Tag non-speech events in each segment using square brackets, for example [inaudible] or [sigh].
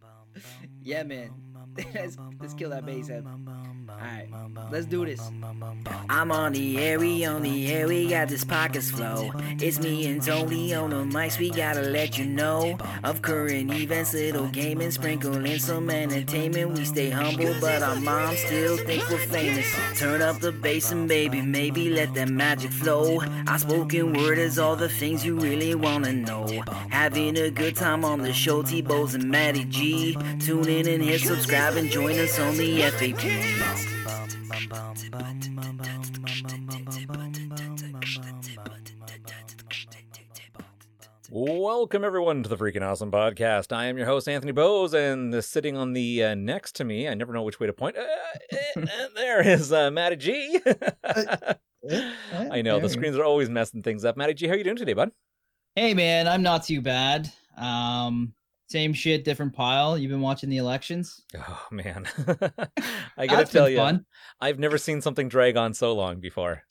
bum. Yeah, man. [laughs] let's, let's kill that bass head. Alright, let's do this. I'm on the air, we on the air, we got this pockets flow. It's me and Tony on the mics, we gotta let you know of current events, little gaming, sprinkle in some entertainment. We stay humble, but our moms still think we're famous. Turn up the bass and baby, maybe let that magic flow. Our spoken word is all the things you really wanna know. Having a good time on the show, T-Bows and Matty G. Tune in and hit subscribe and join us on the FAP. Welcome everyone to the Freaking Awesome Podcast. I am your host Anthony Bose, and uh, sitting on the uh, next to me, I never know which way to point. Uh, uh, uh, there is uh, Matty G. [laughs] I know the screens are always messing things up. Matty G, how are you doing today, bud? Hey man, I'm not too bad. Um, same shit, different pile. You've been watching the elections. Oh man, [laughs] I ah, gotta tell you, fun. I've never seen something drag on so long before.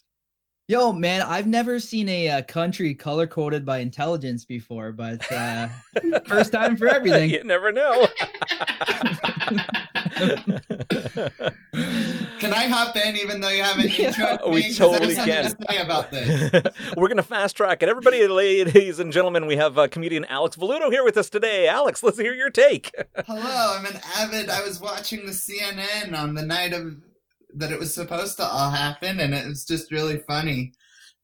Yo, man, I've never seen a, uh country color coded by intelligence before, but uh, [laughs] first time for everything. you never know. [laughs] Can I hop in even though you haven't [laughs] Yeah. introed We totally can. To say about this. We're gonna fast track it. Everybody, ladies and gentlemen, we have uh, comedian Alex Velluto here with us today. Alex, let's hear your take. Hello, I'm an avid. I was watching the CNN on the night of that it was supposed to all happen, and it was just really funny.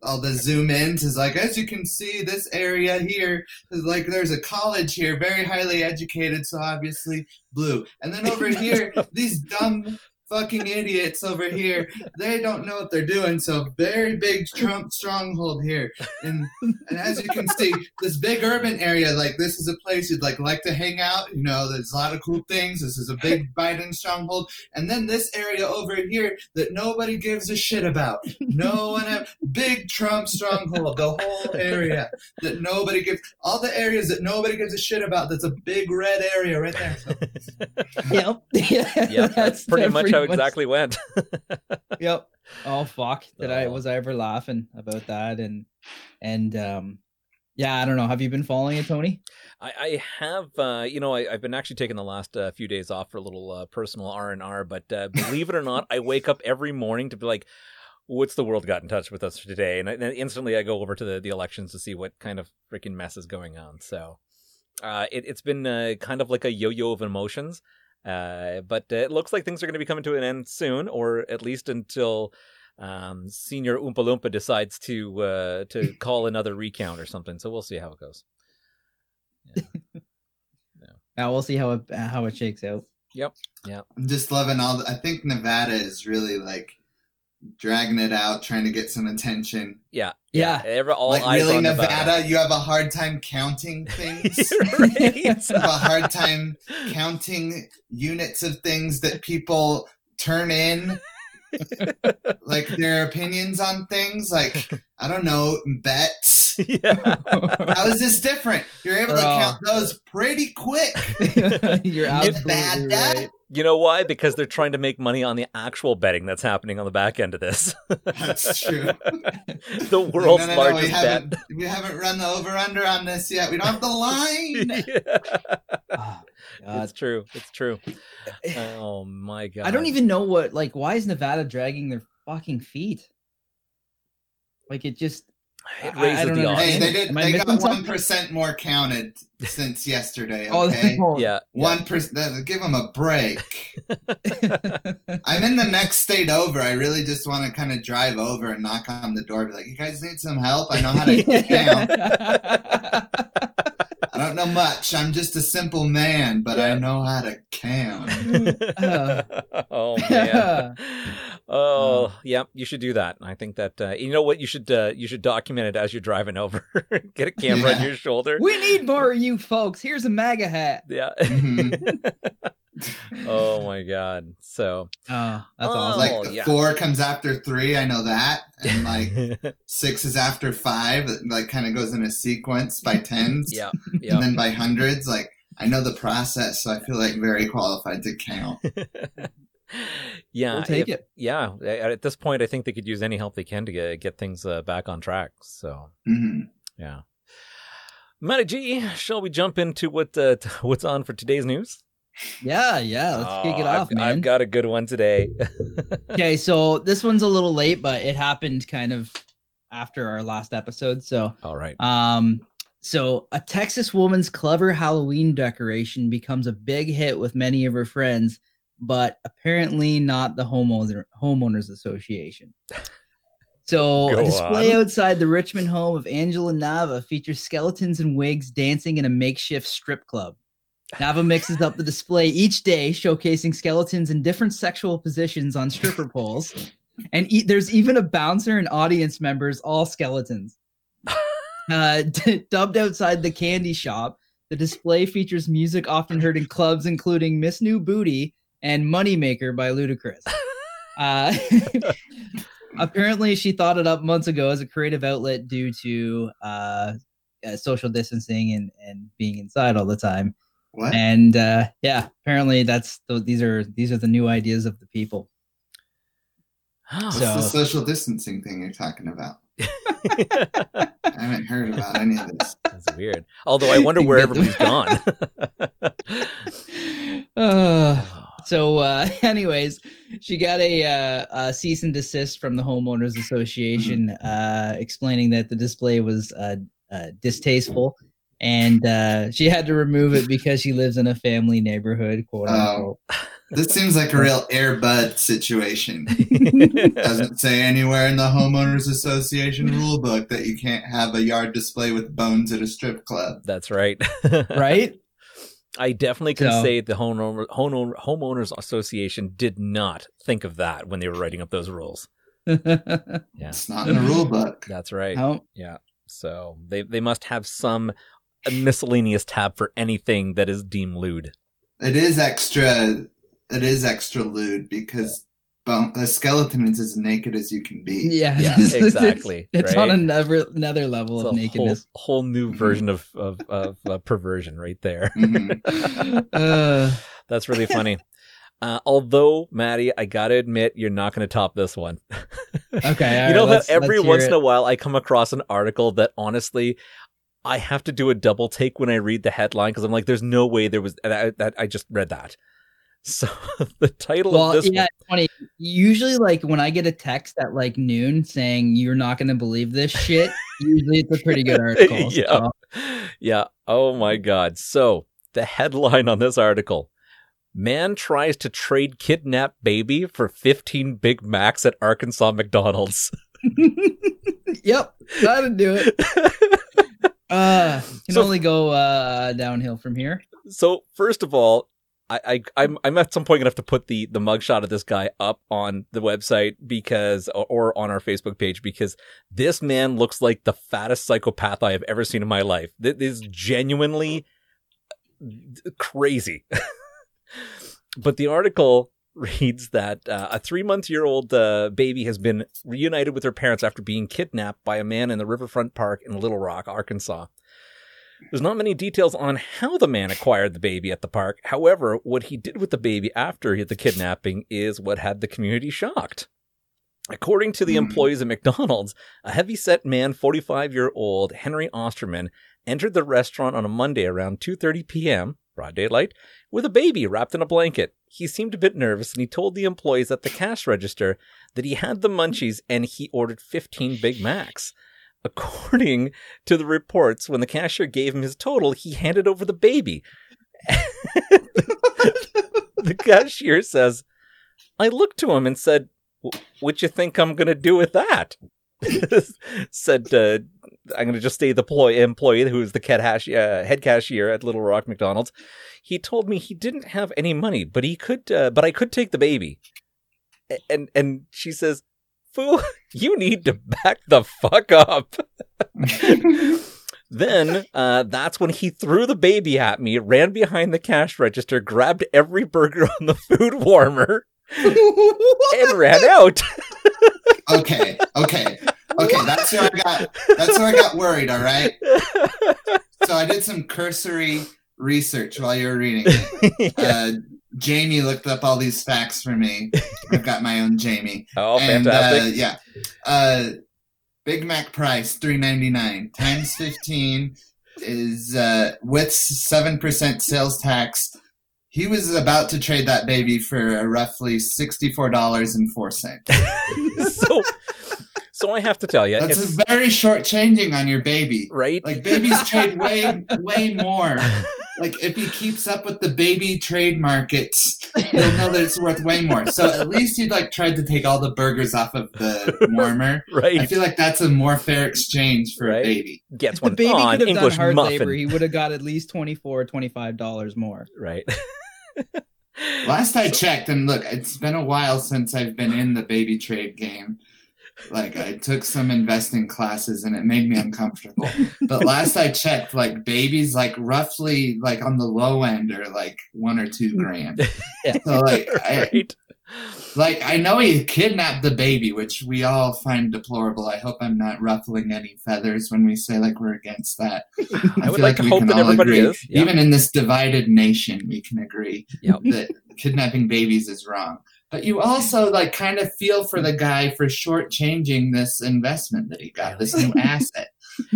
All the zoom ins is like, as you can see, this area here is like there's a college here, very highly educated, so obviously blue. And then over [laughs] here, these dumb fucking idiots over here, they don't know what they're doing, so very big Trump stronghold here. And and as you can see, this big urban area, like this is a place you'd like like to hang out. You know, there's a lot of cool things. This is a big [laughs] Biden stronghold, and then this area over here that nobody gives a shit about. No one, have, big Trump stronghold, the whole area that nobody gives. All the areas that nobody gives a shit about. That's a big red area right there. So, [laughs] yep. [laughs] yeah, yeah, that's pretty much how exactly went. [laughs] Yep. Oh fuck! Did I was I ever laughing about that? And and um, yeah, I don't know. Have you been following it, Tony? I, I have, uh, you know, I, I've been actually taking the last uh, few days off for a little uh, personal R and R. But uh, believe it or not, I wake up every morning to be like, "What's the world got in touch with us today?" And, I, and instantly, I go over to the, the elections to see what kind of freaking mess is going on. So, uh, it, it's been uh, kind of like a yo-yo of emotions. Uh, but uh, it looks like things are going to be coming to an end soon, or at least until um, Senior Oompa Loompa decides to uh, to [laughs] call another recount or something. So we'll see how it goes. Yeah, [laughs] we'll see how it how it shakes out. Yep. Yeah. I'm just loving all. The, I think Nevada is really like dragging it out, trying to get some attention. Yeah, Yeah. Every, all like really, Nevada, you have a hard time counting [laughs] things. [laughs] right. [laughs] you have a hard time counting units of things that people turn in like their opinions on things like i don't know bets [laughs] yeah. how is this different you're able to Oh. count those pretty quick [laughs] You're It's absolutely bad, Dad. right. You know why? Because they're trying to make money on the actual betting that's happening on the back end of this. that's [laughs] true the world's No, no, no, largest we haven't, bet. we haven't run the over under on this yet we don't have the line Oh, God. it's true. It's true. Eh. Oh my god. I don't even know what like why is Nevada dragging their fucking feet? Like it just It raises I don't the odds. hey they did they got missing one something? percent more counted since yesterday oh, okay [laughs] oh, Yeah. one percent give them a break [laughs] [laughs] I'm in the next state over. I really just want to kind of drive over and knock on the door. Be like, you guys need some help? I know how to count. I don't know much. I'm just a simple man, but I know how to count. [laughs] oh man. [laughs] Oh yeah, you should do that. I think that uh, you know what you should uh, you should document it as you're driving over. [laughs] Get a camera on your shoulder. we need more of you folks. Here's a MAGA hat. Yeah. Mhm. Oh my god. So Oh, that's Oh, awesome. Like yeah. four comes after three. I know that, and like [laughs] six is after five. It like kind of goes in a sequence by tens, yeah, and then by hundreds. Like I know the process, so I feel like very qualified to count. [laughs] yeah, we'll take if- it. Yeah, a- at this point, I think they could use any help they can to get, get things uh, back on track. So, hmm yeah. Matty G, shall we jump into what uh, [laughs] what's on for today's news? Yeah, yeah. Let's kick it Oh, off, I've, man. I've got a good one today. [laughs] okay, so this one's a little late, but it happened kind of after our last episode. So, All right. um, so a Texas woman's clever Halloween decoration becomes a big hit with many of her friends, but apparently not the homeowner homeowners association. [laughs] So Go a display on. outside the Richmond home of Angela Nava features skeletons and wigs dancing in a makeshift strip club. Nava mixes up the display each day, showcasing skeletons in different sexual positions on stripper poles. And e- there's even a bouncer and audience members, all skeletons. [laughs] Uh, dubbed outside the candy shop, the display features music often heard in clubs, including Miss New Booty and Moneymaker by Ludacris. Uh, [laughs] apparently, she thought it up months ago as a creative outlet due to uh, uh, social distancing and, and being inside all the time. What? And uh, yeah, apparently that's these are these are the new ideas of the people. What's so- the social distancing thing you're talking about? [laughs] I haven't heard about any of this. That's weird. Although I wonder [laughs] where everybody's gone. [laughs] Uh, [sighs] so, uh, anyways, she got a, uh, a cease and desist from the homeowners association, uh, explaining that the display was uh, uh, distasteful, and uh, she had to remove it because she lives in a family neighborhood. Quote Oh. This seems like a real Air Bud situation. [laughs] Doesn't say anywhere in the homeowners association rule book that you can't have a yard display with bones at a strip club. That's right. [laughs] right? I definitely can So- say the homeowner, homeowner, homeowners association did not think of that when they were writing up those rules. [laughs] Yeah, It's not in the rule book. that's right. Oh, Yeah. So they they must have some miscellaneous tab for anything that is deemed lewd. It is extra. It is extra lewd because bone, the skeleton is as naked as you can be. yeah, Yeah, [laughs] exactly, [laughs] It's, right? on another another level It's of a nakedness. whole, whole new Mhm. version of of, of uh, perversion right there. Mhm. Uh, [laughs] That's really funny. Uh, although, Maddie, I gotta admit, you're not going to top this one. okay, you know right, that every once it. in a while I come across an article that honestly I have to do a double take when I read the headline because I'm like, there's no way there was that, that I just read that. [laughs] So the title Well, of this yeah, funny. Usually, like when I get a text at like noon saying you're not going to believe this shit, [laughs] usually it's a pretty good article. [laughs] yeah. so- Yeah. Oh my God. So the headline on this article Man tries to trade kidnapped baby for 15 Big Macs at Arkansas McDonald's. yep, that'd do it. Uh, [laughs] can So- only go uh downhill from here. So first of all, I, I I'm I'm at some point gonna have to put the the mugshot of this guy up on the website because or, or on our Facebook page because this man looks like the fattest psychopath I have ever seen in my life. This is genuinely crazy. [laughs] but the article [laughs] reads that uh, a three month year old uh, baby has been reunited with her parents after being kidnapped by a man in the Riverfront Park in Little Rock, Arkansas. There's not many details on how the man acquired the baby at the park. However, what he did with the baby after the kidnapping is what had the community shocked. According to the Hmm. employees at McDonald's, a heavy-set man, 45-year-old Henry Osterman, entered the restaurant on a Monday around 2:30 p.m., broad daylight, with a baby wrapped in a blanket. He seemed a bit nervous and he told the employees at the cash register that he had the munchies and he ordered 15 Big Macs. According to the reports, when the cashier gave him his total, he handed over the baby. [laughs] the cashier says, I looked to him and said, What you think I'm going to do with that? Said, uh, I'm going to just say the ploy- employee who is the uh, head cashier at Little Rock McDonald's. He told me he didn't have any money, but he could, uh, but I could take the baby. And, and she says, Fool, [laughs] you need to back the fuck up. [laughs] Then uh, that's when he threw the baby at me, ran behind the cash register, grabbed every burger on the food warmer, [laughs] and ran out. okay, okay, okay. [laughs] That's where I got. That's where I got worried. All right. [laughs] So I did some cursory research while you were reading it. [laughs] Uh, Jamie looked up all these facts for me. I've got my own Jamie. oh, and, fantastic! Uh, yeah. Uh, Big Mac price three ninety nine times fifteen is uh, with seven percent sales tax. He was about to trade that baby for roughly sixty-four dollars and four cents. so, so I have to tell you, That's it's, a very short changing on your baby. right? Like babies trade [laughs] way, way more. Like if he keeps up with the baby trade markets, he'll know that it's worth way more. So at least he'd like tried to take all the burgers off of the warmer. Right? I feel like that's a more fair exchange for Right. a baby. Gets the one baby on could have English done hard muffin, labor. He would have got at least 24 $25 more. right? [laughs] Last I checked, and look, it's been a while since I've been in the baby trade game. Like I took some investing classes and it made me uncomfortable. But last I checked, like babies, like roughly like on the low end are like one or two grand. [laughs] Yeah. So like I, right? like I know he kidnapped the baby, which we all find deplorable. I hope I'm not ruffling any feathers when we say like we're against that. [laughs] I would feel like to we hope can that all everybody agree. is. Yeah. Even in this divided nation, we can agree Yep. that kidnapping babies is wrong. But you also like kind of feel for the guy for shortchanging this investment that he got, this new [laughs] asset.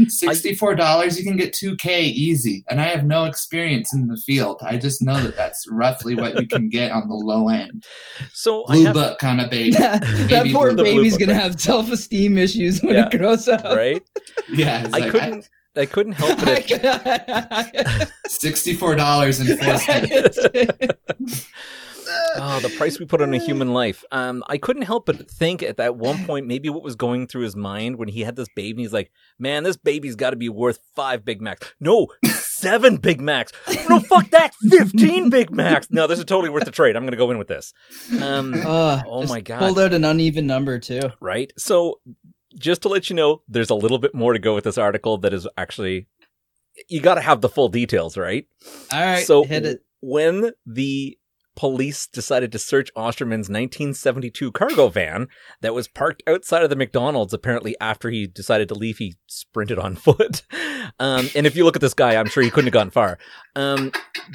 Sixty-four dollars, you can get two K easy, and I have no experience in the field. I just know that that's roughly what you can get on the low end, So I blue have, book kind of baby. that Baby poor baby's gonna right? have self-esteem issues when Yeah. it grows up. right? [laughs] Yeah, I like, couldn't. I couldn't help but. It, [laughs] Sixty-four dollars and four cents. [laughs] Oh, the price we put on a human life. Um, I couldn't help but think at that one point maybe what was going through his mind when he had this baby. He's like, "Man, this baby's got to be worth five Big Macs. No, seven Big Macs. No, fuck that, fifteen Big Macs. No, this is totally worth the trade. I'm gonna go in with this." Um, Uh, Oh just my God. Pulled out an uneven number too. right? So, just to let you know, there's a little bit more to go with this article that is actually you got to have the full details, right? All right, so hit it. when the police decided to search Osterman's 1972 cargo van that was parked outside of the McDonald's, apparently after he decided to leave, he sprinted on [laughs] foot. Um, and if you look at this guy, I'm sure he couldn't have gone far. Um,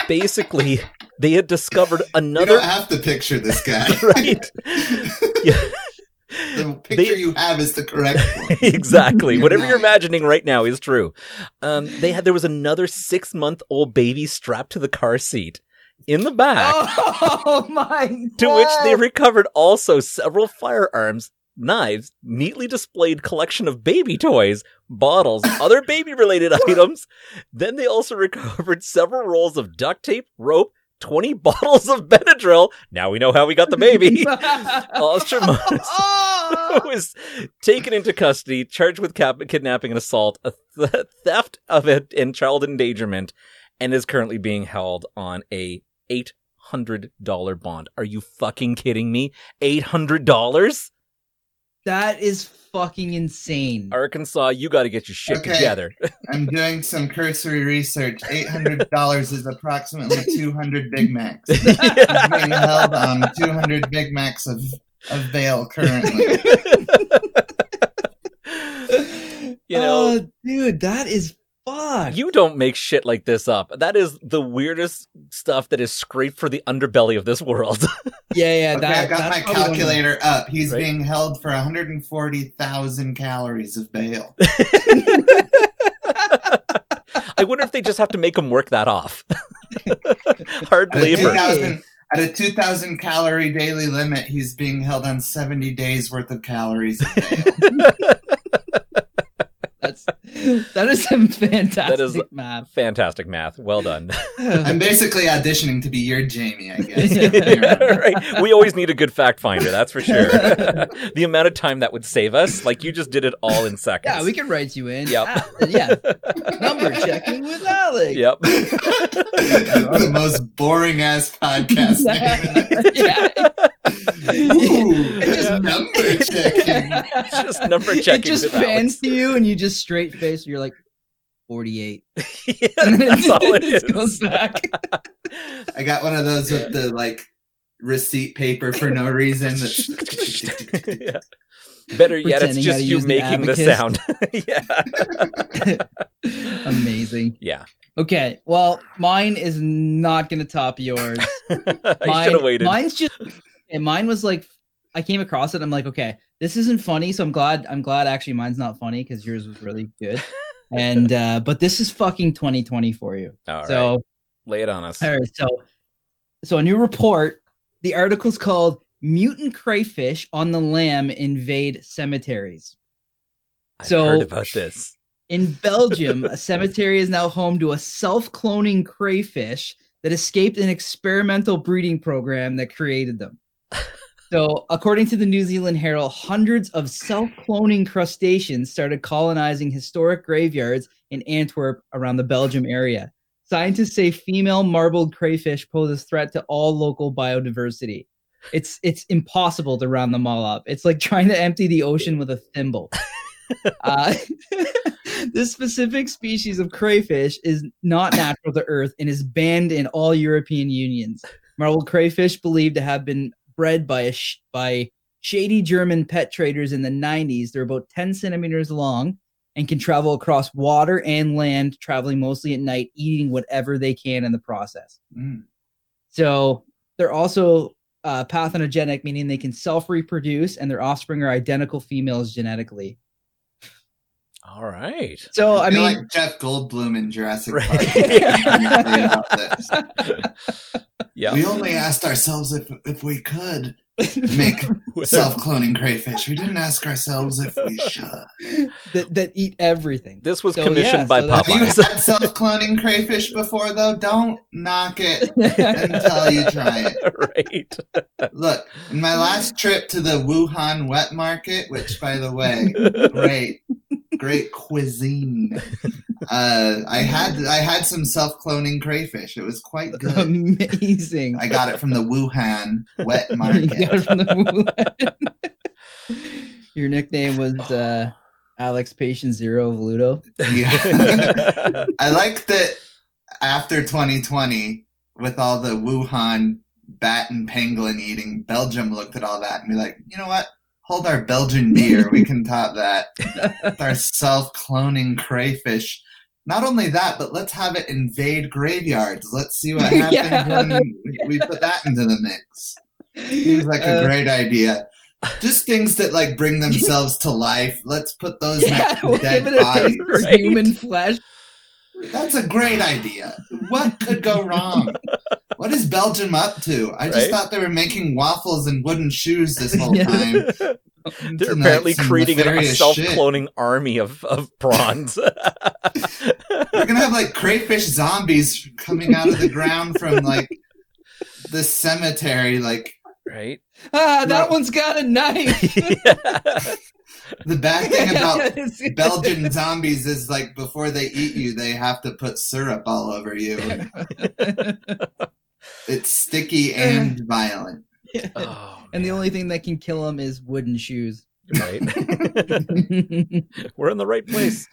basically, they had discovered You another. don't have to picture this guy. [laughs] Right. [laughs] Yeah. [laughs] The picture They- you have is the correct [laughs] one. exactly. You're Whatever you're imagining right now is true. Um, they had there was another six month old baby strapped to the car seat in the back, [laughs] Oh my! to which they recovered also several firearms, knives, neatly displayed collection of baby toys, bottles, other baby related items. Then they also recovered several rolls of duct tape, rope. 20 [laughs] bottles of Benadryl. Now we know how we got the baby. Osterman Oh! was taken into custody, charged with cap- kidnapping and assault, a th- theft of it, and child endangerment, and is currently being held on a eight hundred dollar bond. Are you fucking kidding me? Eight hundred dollars? That is fucking insane. Arkansas, you got to get your shit Okay. together. [laughs] I'm doing some cursory research. Eight hundred dollars is approximately [laughs] two hundred Big Macs. [laughs] He's being held on two hundred Big Macs of of bail currently. you know, Oh, dude, that is fuck. you don't make shit like this up. That is the weirdest stuff that is scraped for the underbelly of this world. [laughs] yeah, yeah. Okay, I got that's my probably one calculator up. He's Right. being held for 140,000 calories of bail. [laughs] I wonder if they just have to make him work that off. [laughs] Hard At labor. 2,000 At a 2,000 calorie daily limit, he's being held on 70 days worth of calories of bail. That's that is some fantastic [laughs] That is- math. Fantastic math. Well done. [laughs] I'm basically auditioning to be your Jamie, I guess. [laughs] right. We always need a good fact finder, that's for sure. the amount of time that would save us, like you just did it all in seconds. yeah, we can write you in. Yep. Ah, yeah. Number checking with Alex. Yep. the most boring ass podcast. yeah. Ooh, It just- number checking. just number It checking. just with fans to you, and you just straight face. You're like forty-eight. [laughs] yeah, that's all [laughs] it just is. goes back. [laughs] I got one of those with the like receipt paper for no reason. Yeah. Better yet, it's Pretending how just you making the sound. yeah. Amazing. Yeah. Okay, well, mine is not going to top yours. I Mine- should have waited. Mine's just, and mine was like, I came across it. I'm like, okay, this isn't funny. So I'm glad. I'm glad actually mine's not funny because yours was really good. [laughs] And uh but this is fucking 2020 for you. All right. so Lay it on us. all right, so so a new report. The article's called "Mutant Crayfish on the Lam Invade Cemeteries." I've So- heard about this. In Belgium, [laughs] a cemetery is now home to a self-cloning crayfish that escaped an experimental breeding program that created them. [laughs] So, according to the New Zealand Herald, hundreds of self-cloning crustaceans started colonizing historic graveyards in Antwerp around the Belgium area. Scientists say female marbled crayfish pose a threat to all local biodiversity. It's it's impossible to round them all up. It's like [laughs] trying to empty the ocean with a thimble. [laughs] uh, [laughs] this specific species of crayfish is not natural to Earth and is banned in all European unions. Marbled crayfish believed to have been bred by a sh- by shady German pet traders in the 90s. They're about 10 centimeters long and can travel across water and land, traveling mostly at night, eating whatever they can in the process. Mm. So they're also uh, parthenogenic, meaning they can self reproduce and their offspring are identical females genetically. All right. So, I I mean, like Jeff Goldblum in Jurassic Right. Park. [laughs] [laughs] Talking about this. Yeah. We only asked ourselves if if we could make [laughs] self-cloning crayfish. We didn't ask ourselves if we should. that, that eat everything. This was So, commissioned yeah, by so that's- Have you had self-cloning crayfish before, though? Don't knock it until you try it. [laughs] right. Look, my last trip to the Wuhan wet market, which, by the way, [laughs] great, great cuisine. Uh, I [laughs] had I had some self-cloning crayfish. It was quite good. Amazing. I got it from the Wuhan wet [laughs] You market. got it from the Wuhan. [laughs] Your nickname was uh, Alex Patient Zero Velluto. Yeah. I like that after 2020, with all the Wuhan bat and pangolin eating, Belgium looked at all that and be like, you know what? Hold our Belgian beer. We can top that. With our self cloning crayfish. Not only that, but let's have it invade graveyards. Let's see what [laughs] happens Yeah. when we put that into the mix. Seems like a Uh, great idea. Just things that like bring themselves to life. Let's put those yeah, next we'll to dead give it a bodies. for Right. human flesh. That's a great idea. What could go wrong? What is Belgium up to? I just Right? thought they were making waffles and wooden shoes this whole [laughs] Yeah. time. They're To, apparently creating a self-cloning army of, of prawns. [laughs] We're gonna have like crayfish zombies coming out of the ground from like the cemetery. Like right? Ah, that No. one's got a knife. [laughs] the bad thing [laughs] about Belgian zombies is like before they eat you, they have to put syrup all over you. It's sticky and violent. [laughs] Oh, and the only thing that can kill him is wooden shoes. right. [laughs] [laughs] We're in the right place.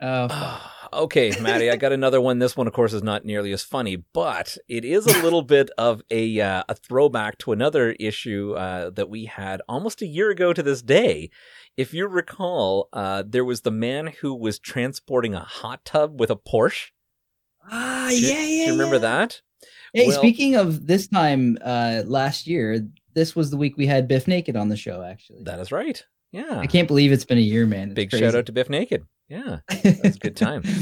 oh, [sighs] okay, Maddie, I got another one. This one, of course, is not nearly as funny, but it is a little bit of a uh, a throwback to another issue uh, that we had almost a year ago to this day. If you recall, uh, there was the man who was transporting a hot tub with a Porsche. ah, Do yeah, yeah. Do you remember yeah. that? Hey, Well- speaking of this time uh, last year, this was the week we had Bif Naked on the show. Actually, That is right. Yeah. I can't believe it's been a year, man. It's Big crazy. shout out to Bif Naked. Yeah. That's a good time. [laughs]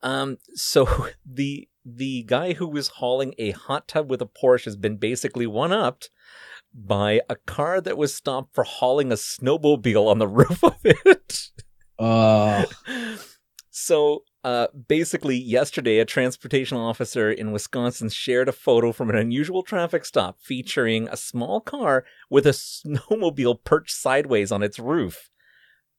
Um, so [laughs] the the guy who was hauling a hot tub with a Porsche has been basically one upped by a car that was stopped for hauling a snowmobile on the [laughs] roof of it. oh, so uh, basically, yesterday, a transportation officer in Wisconsin shared a photo from an unusual traffic stop featuring a small car with a [laughs] snowmobile perched sideways on its roof.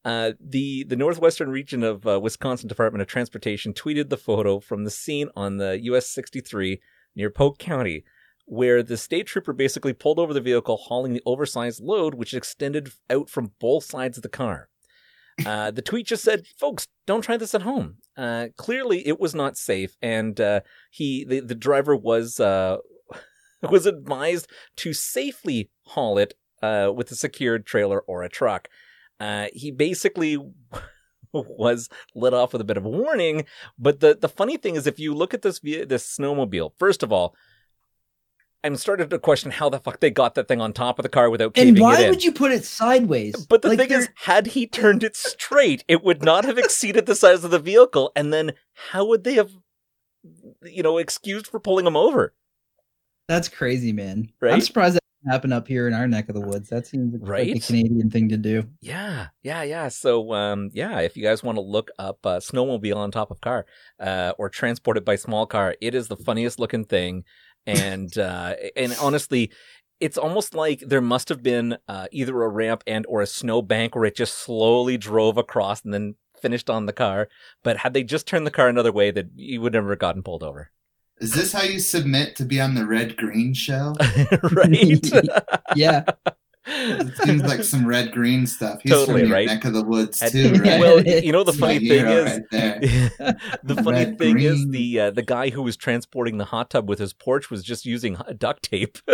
Uh, the the northwestern region of uh, Wisconsin Department of Transportation tweeted the photo from the scene on the US 63 near Polk County, where the state trooper basically pulled over the vehicle hauling the oversized load, which extended out from both sides of the car. Uh, the tweet just said, "Folks, don't try this at home." Uh, clearly, it was not safe, and uh, he the, the driver was uh, [laughs] was advised to safely haul it uh, with a secured trailer or a truck. Uh, he basically [laughs] was let off with a bit of a warning. But the, the funny thing is, if you look at this this snowmobile, first of all, I'm starting to question how the fuck they got that thing on top of the car without caving it in. and why would you put it sideways? But the Like, thing is, they're- had he turned it straight, it would not have exceeded the size of the vehicle. And then how would they have, you know, excused for pulling him over? That's crazy, man. Right? I'm surprised that didn't happen up here in our neck of the woods. That seems like Right? a Canadian thing to do. Yeah, yeah, yeah. So, um, yeah, if you guys want to look up uh, snowmobile on top of car, uh, or transported by small car, it is the funniest looking thing, and uh, and honestly, it's almost like there must have been uh, either a ramp and or a snow bank where it just slowly drove across and then finished on the car. But had they just turned the car another way, that you would never have gotten pulled over, Is this how you submit to be on the Red Green show? [laughs] right? [laughs] Yeah. It seems like some red green stuff. He's Totally, from your right? neck of the woods too, right? well, you know the [laughs] [laughs] funny thing is. right the funny Red thing is the uh, the guy who was transporting the hot tub with his Porsche was just using duct tape, [laughs]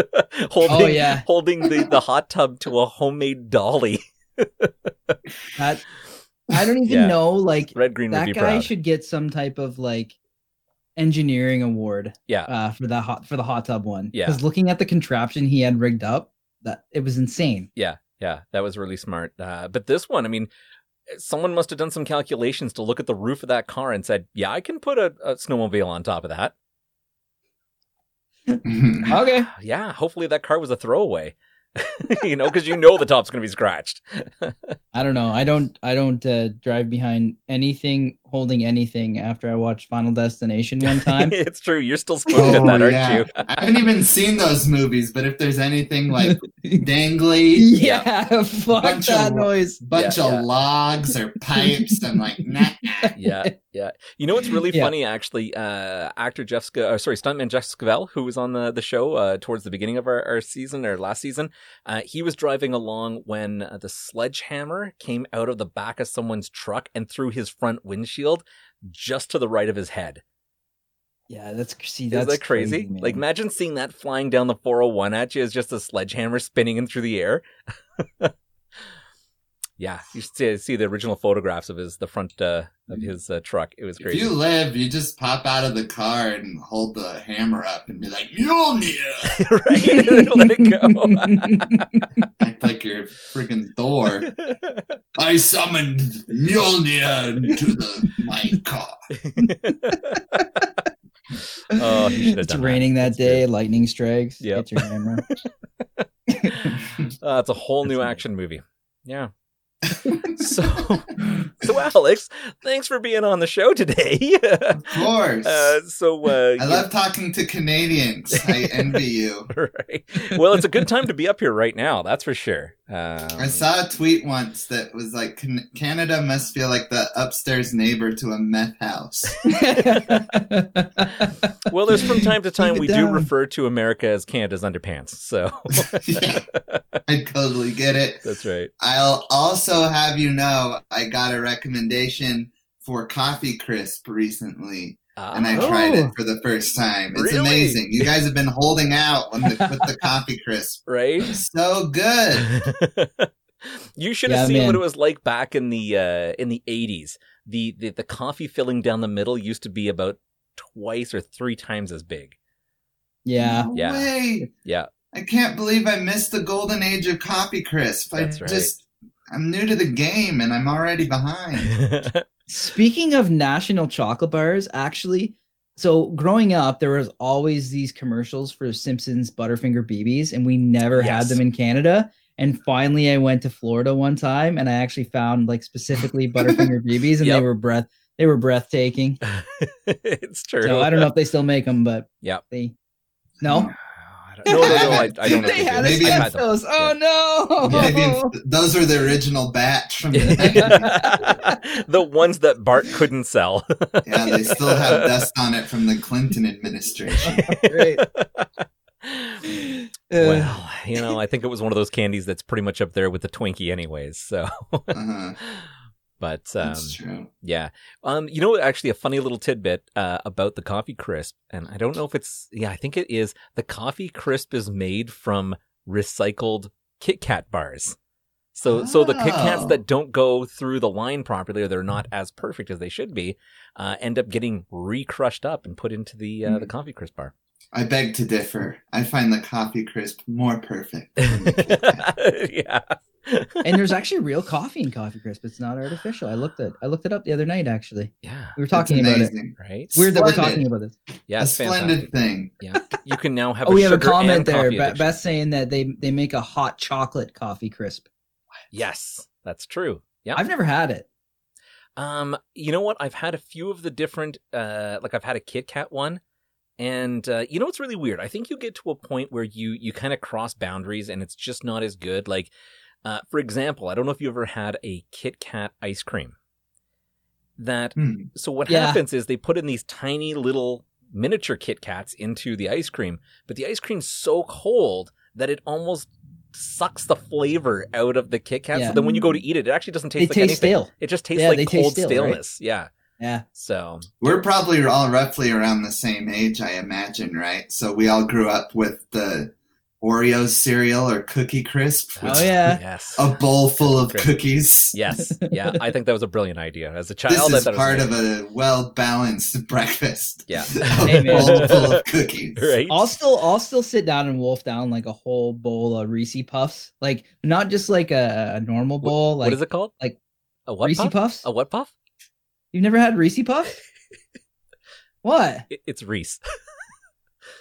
holding Oh, yeah. holding the, the hot tub to a homemade dolly. That I don't even Yeah. know. Like Red Green that guy proud. should get some type of like engineering award. Yeah. Uh, for the hot for the hot tub one. Yeah. Because looking at the contraption he had rigged up, that it was insane. Yeah, yeah, that was really smart. Uh, but this one, I mean, someone must have done some calculations to look at the roof of that car and said, "Yeah, I can put a, a snowmobile on top of that." [laughs] Okay. [sighs] Yeah, hopefully that car was a throwaway. [laughs] you know, because you know the top's going to be scratched. [laughs] I don't know. I don't. I don't uh, drive behind anything holding anything after I watched Final Destination one time. [laughs] it's true. You're still spooked at that, aren't Oh, yeah. you? I haven't even seen those movies, but if there's anything like [laughs] dangly, yeah, [laughs] fuck Bunch that of- noise. bunch Yeah, of yeah. logs or pipes, I'm like, nah. yeah, yeah. You know what's really Yeah. funny, actually? Uh, actor Jeff, Sc- uh, sorry, stuntman Jeff Scavell, who was on the the show uh, towards the beginning of our, our season or last season, uh, he was driving along when uh, the sledgehammer came out of the back of someone's truck and through his front windshield, just to the right of his head. Yeah, that's see. That's that crazy? man. like, imagine seeing that flying down the 401 at you as just a sledgehammer spinning in through the air. [laughs] yeah, you should see, see the original photographs of his the front uh, of his uh, truck. It was If you live, you just pop out of the car and hold the hammer up and be like, Mjolnir! [laughs] [laughs] right? [laughs] Let it go. Act like you're freaking Thor. I summoned Mjolnir to the my car. oh, he should have it's done raining that, That's day. good. Lightning strikes. Yep. Get your hammer. Uh, it's a whole new That's action movie. Yeah. [laughs] So, so Alex, thanks for being on the show today. [laughs] Of course. uh, so, uh, I love talking to Canadians. I envy you. [laughs] right. Well, it's a good time to be up here right now. That's for sure. Um, I saw a tweet once that was like, Canada must feel like the upstairs neighbor to a meth house. [laughs] well, there's from time to time Keep it we do refer to America as Canada's underpants. So [laughs] yeah, I totally get it. that's right. I'll also have you know I got a recommendation for Coffee Crisp recently, and I tried it for the first time. It's Really? amazing. You guys have been holding out when the, with the Coffee Crisp. [laughs] right. So good. [laughs] you should have Yeah, seen what it was like back in the uh, in the eighties. The, the the coffee filling down the middle used to be about twice or three times as big. yeah. No Yeah. way. Yeah, I can't believe I missed the golden age of Coffee Crisp. I That's right. just I'm new to the game and I'm already behind. [laughs] Speaking of national chocolate bars, actually, so growing up, there was always these commercials for Simpsons Butterfinger BBs, and we never Yes. had them in Canada. And finally, I went to Florida one time, and I actually found like specifically Butterfinger [laughs] BBs, and Yep. they were breath they were breathtaking. [laughs] it's true. So I don't know if they still make them, but Yep. they no. No, no, no. I, I don't know. [laughs] they had Maybe I've had them. those. Oh no! Maybe [laughs] those are the original batch from the [laughs] the ones that Bart couldn't sell. Yeah, they still have dust on it from the Clinton administration. Great. well, you know, I think it was one of those candies that's pretty much up there with the Twinkie, anyways. So, Uh-huh. But um, That's true. yeah, um, you know, actually, a funny little tidbit uh, about the coffee crisp, and I don't know if it's yeah, I think it is. The coffee crisp is made from recycled Kit Kat bars. So, so the Kit Kats Oh. that don't go through the line properly, or they're not as perfect as they should be, uh, end up getting re-crushed up and put into the uh, the coffee crisp bar. I beg to differ. I find the coffee crisp more perfect. than the Kit [laughs] Kat. yeah. [laughs] and there's actually real coffee in Coffee Crisp. It's not artificial. I looked it. I looked it up the other night. Actually, Yeah. we were It's talking about it. Right. It's weird that we're talking about this. Yeah. a splendid fantastic. thing. Yeah. You can now have. Oh, we have a comment there. coffee Be- Beth saying that they they make a hot chocolate coffee crisp. Yes, that's true. Yeah. I've never had it. Um, you know what? I've had a few of the different, uh, like I've had a Kit Kat one, and uh, you know what's really weird? I think you get to a point where you you kind of cross boundaries, and it's just not as good. Like, uh, for example, I don't know if you ever had a Kit Kat ice cream. That Hmm. so what Yeah. happens is they put in these tiny little miniature Kit Kats into the ice cream, but the ice cream's so cold that it almost sucks the flavor out of the Kit Kat. Yeah. So then when you go to eat it, it actually doesn't taste They like taste anything. stale. It just tastes Yeah, like they taste cold stale, right? staleness. Yeah. Yeah. So We're probably all roughly around the same age, I imagine, right? So we all grew up with the Oreos cereal or Cookie Crisp. Oh yeah. yes, A bowl full of Crisp. cookies. yes, yeah. I think that was a brilliant idea. As a [laughs] child, This is thought part of a well balanced [laughs] breakfast. Yeah. [laughs] A bowl full of cookies. right. I'll still I'll still sit down and wolf down like a whole bowl of Reese Puffs. Like not just like a, a normal bowl. like what is it called? like a what Reese puff? Puffs? A what puff? You've never had Reese Puff? what? It- It's Reese.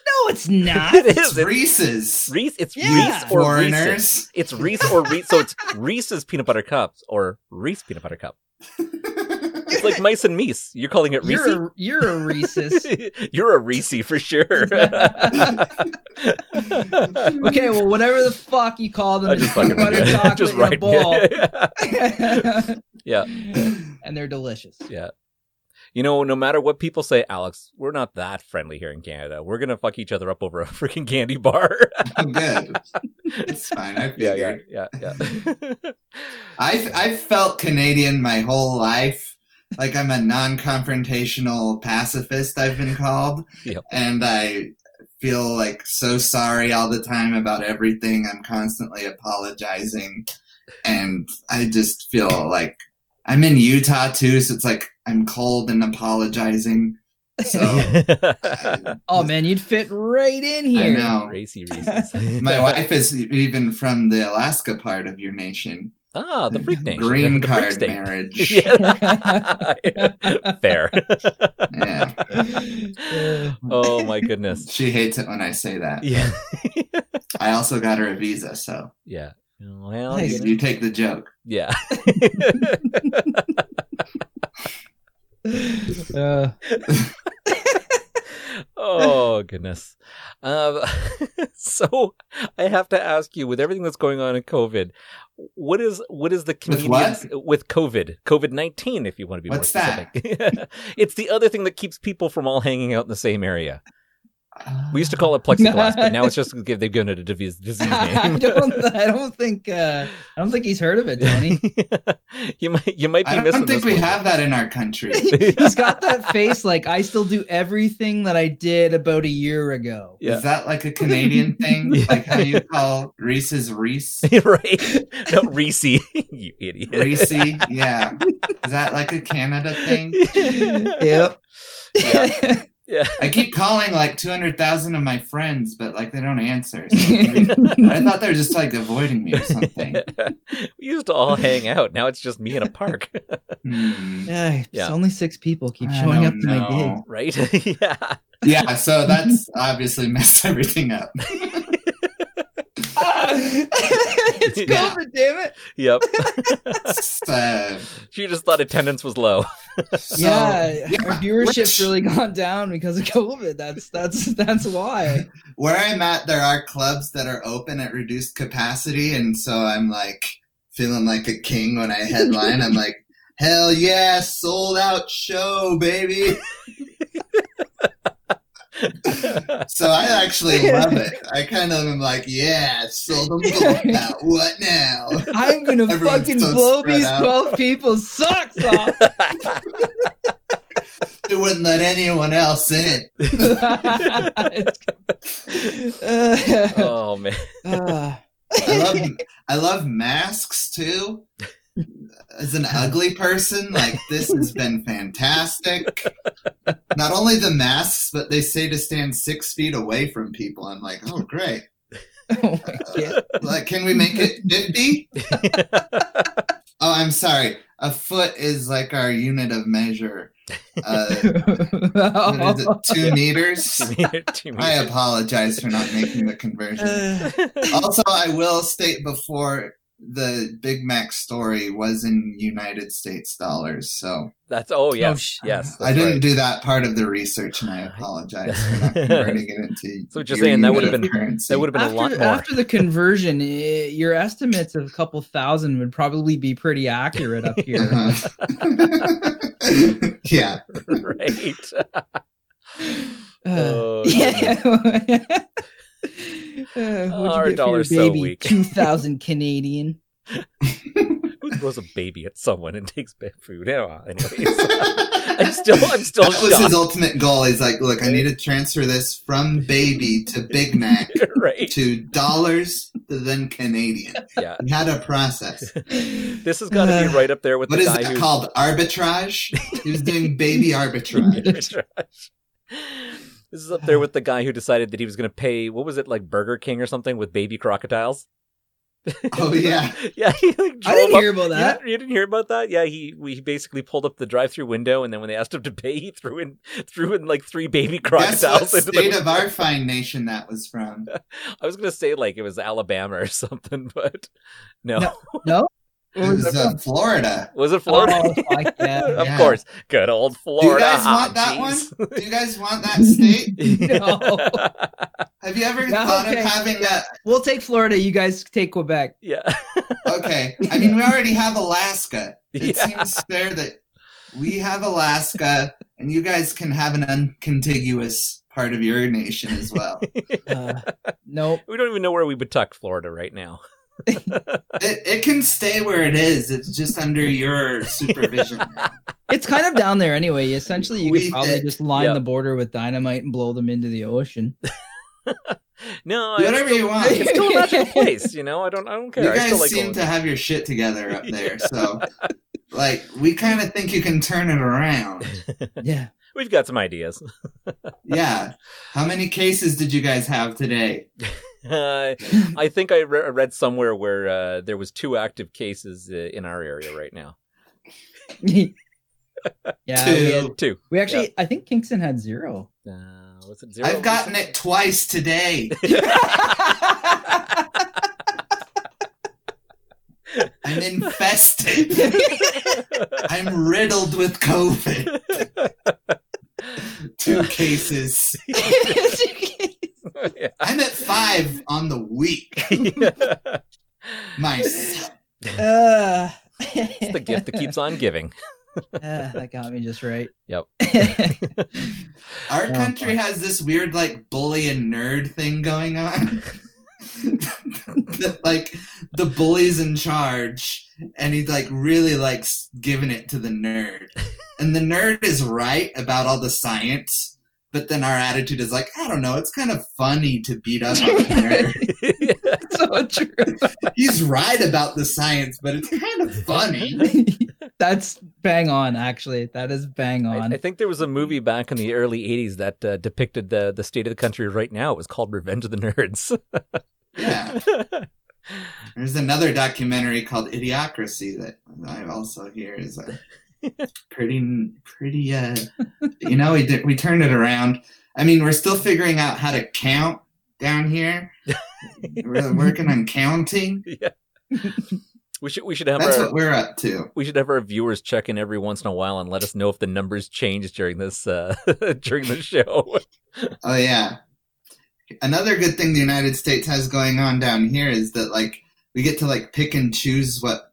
No, it's [laughs] not. It's is. It's Reese's. Reese. It's Yeah. Reese or Reese's. It's Reese or Reese. So it's [laughs] Reese's peanut butter cups or Reese peanut butter cup. It's like [laughs] mice and meese. You're calling it Reese. You're a, you're a Reese's. You're a Reese for sure. okay, well, whatever the fuck you call them, I just peanut fucking butter chocolate just in a right. bowl. yeah. and they're delicious. Yeah. You know, no matter what people say, Alex, we're not that friendly here in Canada. We're gonna fuck each other up over a [laughs] freaking candy bar. I'm [laughs] good. [laughs] It's fine. I yeah, yeah, yeah, yeah. I've I've felt Canadian my whole life. Like I'm a non-confrontational pacifist. I've been called, Yep. and I feel like so sorry all the time about everything. I'm constantly apologizing, and I just feel like I'm in Utah too. So it's like I'm cold and apologizing. So I- [laughs] [laughs] Oh man, you'd fit right in I here. know. Racy Reese's. [laughs] my wife is even from the Alaska part of your nation. Ah, the freak nation. Green the freak card state. marriage. Yeah. Fair. Yeah. oh my goodness. She hates it when I say that. Yeah. I also got her a visa, so yeah. Well, Nice. you you take the joke. yeah. Uh, [laughs] oh goodness. Um, [laughs] so I have to ask you, with everything that's going on in COVID, what is what is the With with COVID, COVID nineteen, if you want to be What's more specific? [laughs] it's the other thing that keeps people from all hanging out in the same area. We used to call it plexiglass, but now it's just [laughs] they've given it a disease, disease [laughs] I name. don't. [laughs] I don't think. Uh, I don't think he's heard of it, Tony. you might you might be missing. I don't think this we one. have that in our country. he's got that face like I still do everything that I did about a year ago. Yeah. Is that like a Canadian thing? Yeah. Like how you call Reese's Reese? right? No, Reese, you idiot. Reese? Yeah. Is that like a Canada thing? Yep. Yeah. I keep calling like 200,000 of my friends, but like they don't answer. So I [laughs] thought they were just like avoiding me or something. [laughs] we used to all hang out. Now it's just me in a park, [laughs] Hmm. yeah, it's Yeah. only six people keep I showing up don't to my gig. right? yeah. Yeah, so that's obviously messed everything up. it's Yeah. COVID, damn it. Yep. Uh, she just thought attendance was low. [laughs] so, yeah, our viewership's Rich, really [laughs] gone down because of COVID. That's that's that's why. [laughs] Where I'm at, there are clubs that are open at reduced capacity, and so I'm like feeling like a king when I headline. I'm like, hell yeah, sold out show, baby. So I actually love it. I kind of am like, yeah, sold them both out. What now? I'm gonna Everyone's fucking so blow these out. twelve people's socks off. [laughs] They wouldn't let anyone else in. [laughs] Oh man. uh, I love I love masks too. [laughs] as an ugly person, like this has [laughs] been fantastic. Not only the masks, but they say to stand six feet away from people. I'm like, oh great. [laughs] Oh my Like, can we make it fifty? [laughs] Oh, I'm sorry. A foot is like our unit of measure. Uh, what is it, two meters. Two I meters. apologize for not making the conversion. [sighs] also, I will state before the Big Mac story was in United States dollars, so That's oh yes, sh- yes. I didn't right. do that part of the research, and I apologize [laughs] for not converting it into. So what you're saying, that would've been- currency. That would have been after, a lot more. after the conversion, eh, your estimates of a couple thousand would probably be pretty accurate up here. Uh-huh. [laughs] yeah, [laughs] right. Uh, Oh, yeah. [laughs] uh, what'd Our you get for your dollar's so baby? weak. Two thousand Canadian. [laughs] [laughs] Who throws a baby at someone and takes bad food? Yeah, anyways, I'm still, I'm still that was his ultimate goal. He's like, look, I need to transfer this from baby to Big Mac right? to dollars to then Canadian. Yeah, He had a process. this has got to be right up there with What the is guy that who's called? Arbitrage? He was doing baby arbitrage. Arbitrage. This is up there with the guy who decided that he was going to pay what was it like Burger King or something with baby crocodiles. [laughs] Oh yeah. [laughs] yeah, he like I didn't up- hear about You that. didn't, you didn't hear about that? Yeah, he we basically pulled up the drive-through window, and then when they asked him to pay, he threw in threw in like three baby what crocodiles into state the. of our fine nation that was from? [laughs] I was gonna say like it was Alabama or something, but no, No. No. It was was it uh, Florida. was it Florida? Oh, fuck [laughs] yeah. of Yeah. course, good old Florida. Do you guys want that jeez. one? Do you guys [laughs] want that state? No. Have you ever Yeah, thought okay. of having a? We'll take Florida. You guys take Quebec. yeah, [laughs] Okay, I mean we already have Alaska. It Yeah. seems fair that we have Alaska, and you guys can have an uncontiguous part of your nation as well. Uh, nope. we don't even know where we would tuck Florida right now. It, it can stay where it is. It's just under your supervision. It's kind of down there anyway. Essentially, you We could probably did. just line Yeah. the border with dynamite and blow them into the ocean. [laughs] No, whatever still, you want. it's still a magical [laughs] place. You know, I don't, I don't care. You I still guys like seem to have your shit together up there, [laughs] so like we kind of think you can turn it around. Yeah. We've got some ideas. [laughs] Yeah. How many cases did you guys have today? Uh, [laughs] I think I re- read somewhere where uh, there was two active cases uh, in our area right now. [laughs] yeah. We, had- Two. Two. we actually, I think Kingston had zero. Uh, was it zero? I've gotten it twice today. I'm infested. I'm riddled with COVID. Two [laughs] cases. [laughs] Yeah. I'm at five on the week. [laughs] Myself. uh, It's the gift that keeps on giving. Uh, that got me just right. Yep. Our country has this weird like bully and nerd thing going on. That [laughs] like the bully's in charge and he like really likes giving it to the nerd. And the nerd is right about all the science, but then our attitude is like, I don't know, it's kind of funny to beat up on the nerd. [laughs] so true. He's right about the science, but it's kind of funny. [laughs] That's bang on, actually. That is bang I, on. I think there was a movie back in the early '80s that uh, depicted the the state of the country right now. It was called Revenge of the Nerds. Yeah. There's another documentary called Idiocracy that I also hear is a pretty, pretty. Uh, you know, we did, we turned it around. I mean, we're still figuring out how to count down here. we're working on counting. [laughs] yeah. We should we should have That's our what we're up to. we should have our viewers check in every once in a while and let us know if the numbers change during this uh, [laughs] during the show. [laughs] Oh yeah. Another good thing the United States has going on down here is that like we get to like pick and choose what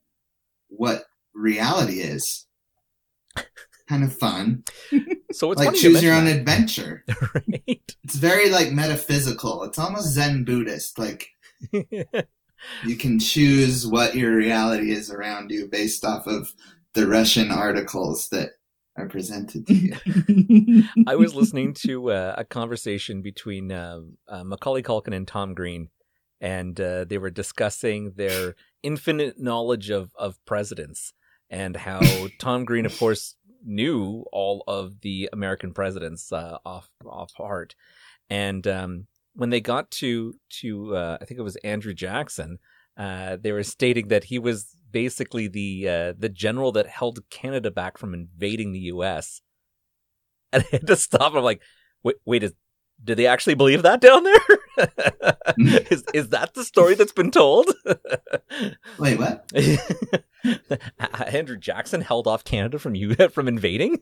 what reality is. [laughs] Kind of fun. So it's like choose your own adventure. right? It's very like metaphysical. It's almost Zen Buddhist. Like you can choose what your reality is around you based off of the Russian articles that are presented to you. [laughs] I was listening [laughs] to uh, a conversation between uh, uh, Macaulay Culkin and Tom Green, and uh, they were discussing their infinite knowledge of of presidents and how [laughs] Tom Green, of course, knew all of the American presidents uh, off off heart. And um, when they got to to uh, I think it was Andrew Jackson, uh, they were stating that he was basically the uh, the general that held Canada back from invading the U.S. [laughs] And I had to stop. I'm like, wait, wait, is do they actually believe that down there? [laughs] is is that the story that's been told? Wait, what? [laughs] Andrew Jackson held off Canada from you [laughs] from invading.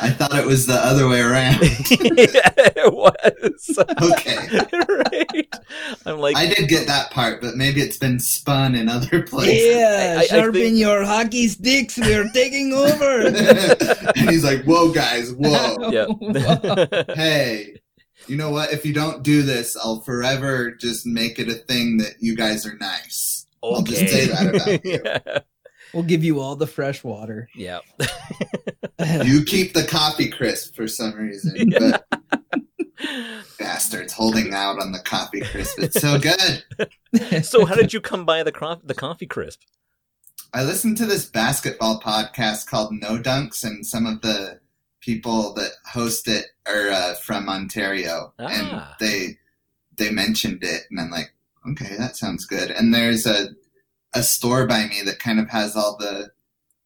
I thought it was the other way around. yeah, it was. Okay. right. I'm like, I did get that part, but maybe it's been spun in other places. Yeah, I- I sharpen think- your hockey sticks. We're taking over. and he's like, "Whoa, guys, whoa! yeah. Hey, you know what? If you don't do this, I'll forever just make it a thing that you guys are nice. I'll just say that about [laughs] you. yeah. we'll give you all the fresh water. yeah. [laughs] You keep the coffee crisp for some reason, [laughs] Yeah. but bastards holding out on the coffee crisp. It's so good. so how did you come by the cro- the coffee crisp? I listened to this basketball podcast called No Dunks, and some of the people that host it are uh, from Ontario, Ah. and they they mentioned it, and I'm like, okay, that sounds good. And there's a a store by me that kind of has all the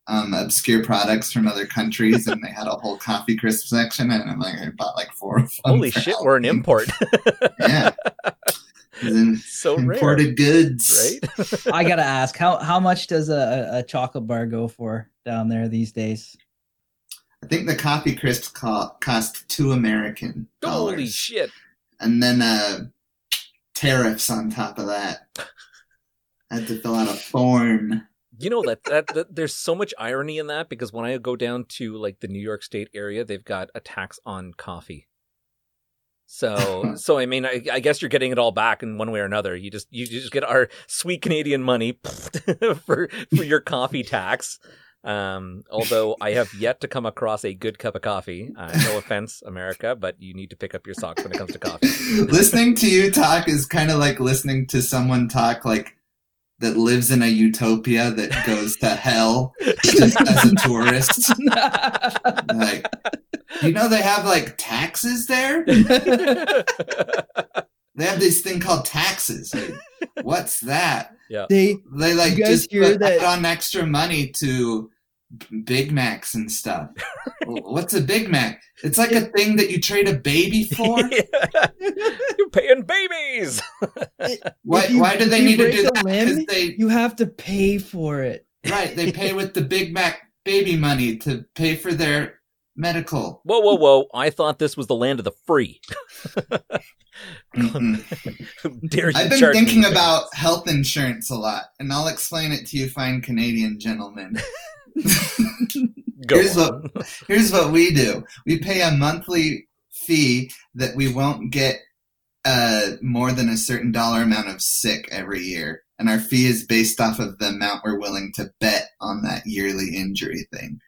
um, obscure products from other countries, and they had a whole coffee crisp section, and I'm like, I bought like four of them. Holy shit, we're an import. [laughs] Yeah, Then so rare. imported goods. Right? I gotta ask how how much does a, a chocolate bar go for down there these days? I think the coffee crisps cost two American dollars. Holy shit. and then uh, tariffs on top of that. I had to fill out a form. You know that, that that there's so much irony in that because when I go down to like the New York State area, they've got a tax on coffee. So [laughs] so I mean I, I guess you're getting it all back in one way or another. You just you just get our sweet Canadian money [laughs] for for your coffee tax. Um, although I have yet to come across a good cup of coffee. Uh, no [laughs] offense, America, but you need to pick up your socks when it comes to coffee. [laughs] listening to you talk is kind of like listening to someone talk like that lives in a utopia that goes to hell just as a tourist. [laughs] Like, you know, they have like taxes there. They have this thing called taxes. Like, what's that? they They like just hear put that- on extra money to B- Big Macs and stuff. [laughs] What's a Big Mac? It's like a thing that you trade a baby [laughs] for. You're paying babies. [laughs] Why? You- why do they need to do a that? limb, they you have to pay for it. right. They pay with the Big Mac baby money to pay for their medical. Whoa, whoa, whoa! I thought this was the land of the free. Dare you I've been charge me thinking about health insurance a lot, and I'll explain it to you, fine Canadian gentlemen. [laughs] here's on. [laughs] Here's what we do: we pay a monthly fee that we won't get uh, more than a certain dollar amount of sick every year, and our fee is based off of the amount we're willing to bet on that yearly injury thing.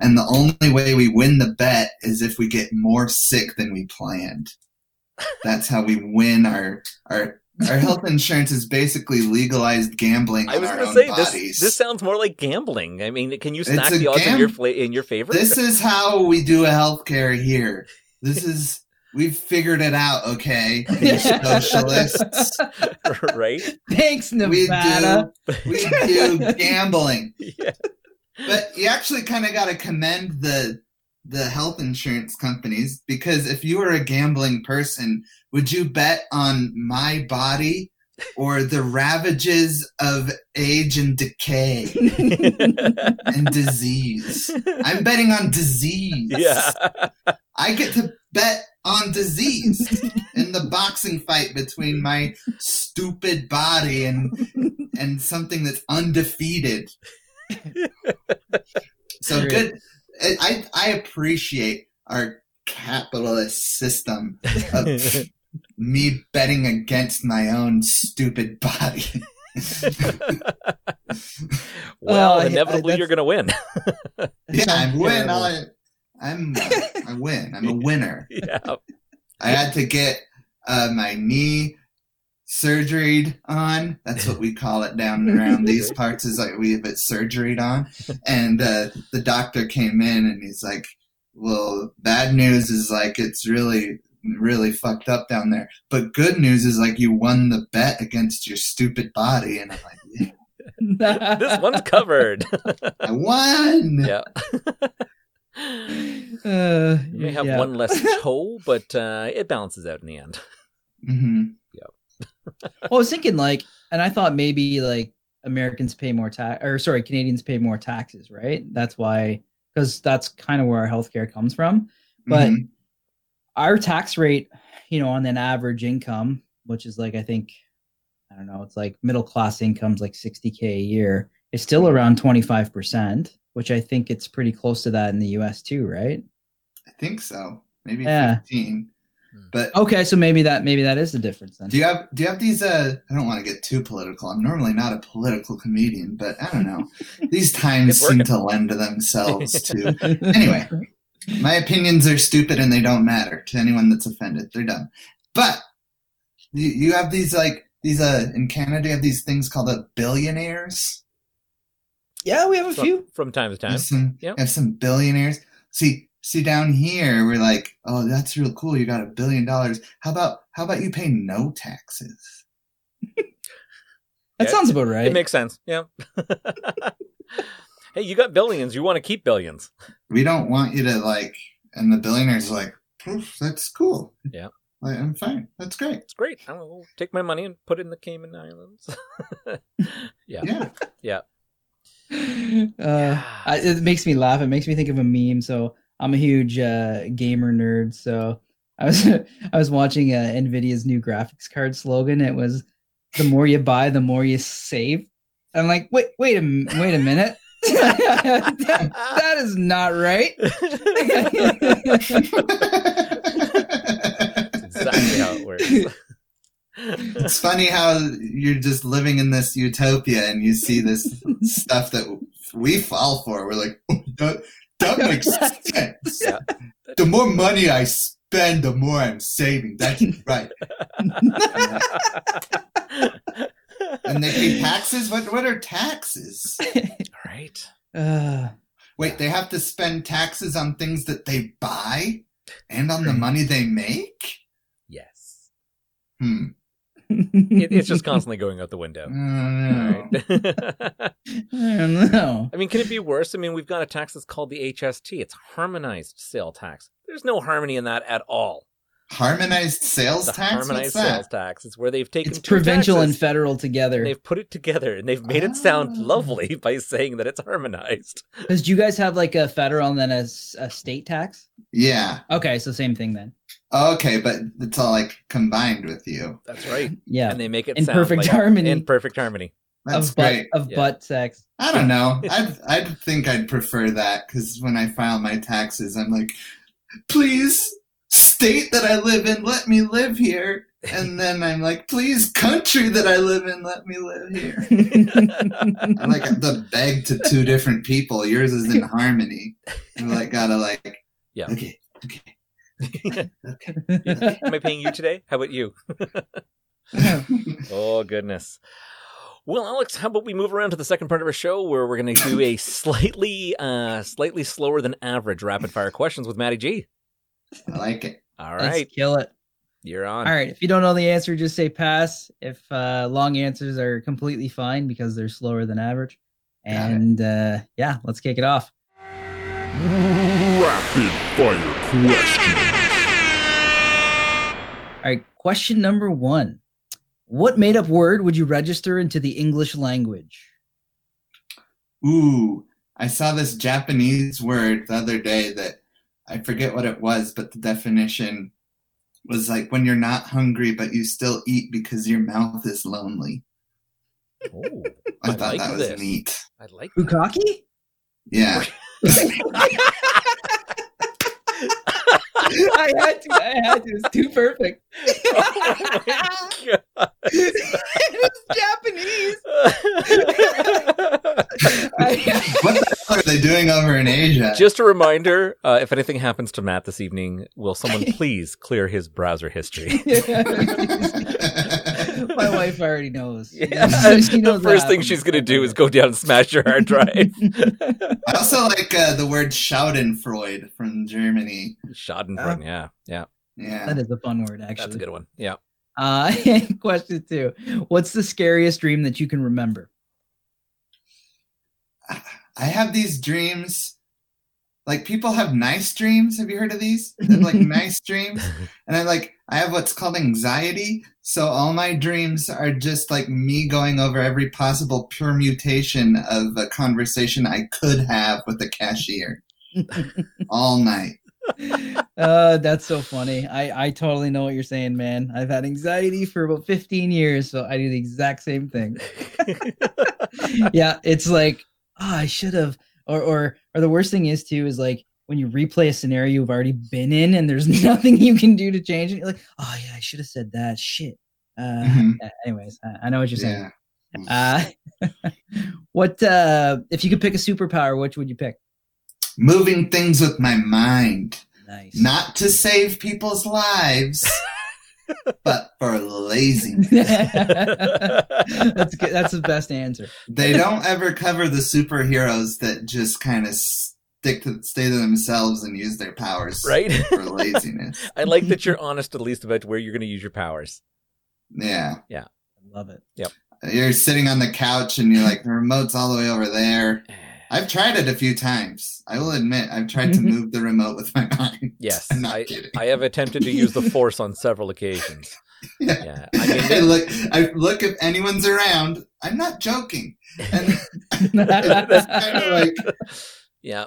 And the only way we win the bet is if we get more sick than we planned. That's how we win our our our health insurance is basically legalized gambling I was going to say this. This sounds more like gambling. I mean, can you stack the odds in your fla- in your favor? This is how we do a healthcare here. This is we've figured it out, okay? [laughs] Socialists. [laughs] right? Thanks, We Nevada. do we do [laughs] gambling. Yeah. But you actually kind of got to commend the the health insurance companies because if you were a gambling person, would you bet on my body or the ravages of age and decay [laughs] and disease? I'm betting on disease. yeah. I get to bet on disease in the boxing fight between my stupid body and and something that's undefeated. So good. I I appreciate our capitalist system of [laughs] me betting against my own stupid body. [laughs] well, yeah, inevitably that's- you're going to win. yeah, I win. I, I'm I win. I'm a winner. [laughs] yeah. I had to get uh, my knee surgeried on. That's what we [laughs] call it down around these parts. Is like we have it surgeried on. And uh, the doctor came in and he's like, "Well, bad news is like it's really." really fucked up down there but good news is like you won the bet against your stupid body and i'm like yeah, [laughs] this one's [laughs] covered. i won yeah. Uh, You may have yeah. one less toe, but uh, it balances out in the end. hmm [laughs] Well, I was thinking like, and I thought maybe like Americans pay more tax, or sorry, Canadians pay more taxes, right? That's why, because that's kind of where our healthcare comes from. But Mhm. our tax rate, you know, on an average income, which is like I think, I don't know, it's like middle class incomes like sixty k a year, is still around twenty five percent, which I think it's pretty close to that in the U.S. too, right? i think so maybe Yeah. 15 Hmm. But Okay, so maybe that maybe that is the difference then. Do you have do you have these uh I don't want to get too political. I'm normally not a political comedian, but I don't know. [laughs] These times seem to lend themselves to [laughs] Anyway. my opinions are stupid and they don't matter to anyone that's offended. They're done. But you, you have these like these uh in Canada you have these things called a billionaires. yeah, we have a From, few. from time to time. Have some Yep. have some billionaires. See see down here we're like, oh that's real cool, you got a billion dollars. How about how about you pay no taxes? That Yeah, sounds about right. It makes sense. Yeah. [laughs] hey, you got billions. You want to keep billions. we don't want you to like and the billionaires are like "Poof, that's cool Yeah. like, i'm fine that's great It's great. I will take my money and put it in the Cayman Islands. [laughs] yeah. yeah uh, I, it makes me laugh. It makes me think of a meme. So I'm a huge uh, gamer nerd. So I was [laughs] I was watching uh, Nvidia's new graphics card slogan. It was "the more you buy, the more you save." I'm like, wait, wait a m- wait a minute. that, [laughs] that is not right. [laughs] exactly how it works. it's funny how you're just living in this utopia and you see this stuff that we fall for we're like "Oh, that, that [laughs] makes sense Yeah. the more money i spend the more i'm saving that's [laughs] right and they pay taxes what what are taxes right. Uh, [sighs] Wait, they have to spend taxes on things that they buy and on the money they make? Yes. Hmm. It, it's just constantly going out the window. [laughs] I don't. Right. [laughs] I don't know. I mean, can it be worse? I mean, we've got a tax that's called the HST. It's harmonized sale tax. There's no harmony in that at all. Harmonized sales The tax? harmonized What's that? sales tax. It's where they've taken It's two provincial and federal together. and they've put it together and they've made it sound Ah. lovely [laughs] by saying that it's harmonized. Because do you guys have like a federal and then a state tax? Yeah. Okay, so same thing then. Okay, but it's all like combined with you. That's right. Yeah, And they make it In sound perfect like- harmony. In perfect harmony. That's of butt of Yeah. butt sex. I don't know. [laughs] I'd, I'd think I'd prefer that because when I file my taxes, I'm like, please, state that I live in, let me live here. And [laughs] then I'm like, please, country that I live in, let me live here. [laughs] I'm like the beg to two different people. Yours is in harmony. You like gotta like, Yeah. okay, okay, okay. Am I paying you today? How about you? Oh goodness. Well, Alex, how about we move around to the second part of our show where we're going to do a [laughs] slightly, uh, slightly slower than average rapid fire questions with Matty G. I like it. All right, Let's kill it. you're on. All right. If you don't know the answer, just say pass. If uh, long answers are completely fine because they're slower than average. And uh, yeah, let's kick it off. Rapid fire question. All right. Question number one What made up word would you register into the English language? Ooh, I saw this Japanese word the other day that I forget what it was, but the definition was like when you're not hungry but you still eat because your mouth is lonely. Oh, I, I thought like that was this. neat. I like that. Bukkake? Yeah. [laughs] [laughs] I had to. I had to. It's too perfect. Oh my God. Japanese. [laughs] What the hell are they doing over in Asia? Just a reminder: uh, if anything happens to Matt this evening, will someone [laughs] please clear his browser history? [laughs] My wife already knows. Yeah. She knows the what first thing she's gonna do is go down and smash your hard drive. I also like uh, the word Schadenfreude from Germany. Schadenfreude, yeah, yeah, Yeah. That is a fun word, actually. that's a good one. Yeah. Uh, [laughs] question two: What's the scariest dream that you can remember? I have these dreams. Like people have nice dreams. Have you heard of these? They have, like [laughs] nice dreams, and I like I have what's called anxiety. So all my dreams are just like me going over every possible permutation of a conversation I could have with the cashier [laughs] all night. Uh, that's so funny. I I totally know what you're saying, man. I've had anxiety for about 15 years, so I do the exact same thing. [laughs] yeah, it's like, oh, I should have, or or or the worst thing is too is like when you replay a scenario you've already been in and there's [laughs] nothing you can do to change it. You're like, oh yeah, I should have said that. Shit. Uh, Mhm. anyways, I, I know what you're saying. Yeah. Uh, [laughs] what uh, if you could pick a superpower? Which would you pick? Moving things with my mind. Nice. Not to save people's lives, [laughs] but for laziness. [laughs] that's good. That's the best answer. They don't ever cover the superheroes that just kind of stick to stay to themselves and use their powers right. for laziness. [laughs] I like that you're honest at least about where you're going to use your powers. Yeah. Yeah. I love it. Yep. You're sitting on the couch and you're like, the remote's all the way over there. Eh. I've tried it a few times. I will admit, I've tried to mm-hmm. move the remote with my [laughs] mind. Yes, I'm not I, kidding. I have attempted to use the force on several occasions. [laughs] Yeah. Yeah, I mean, I look, I look if anyone's around. I'm not joking. And [laughs] it's kind of like, yeah,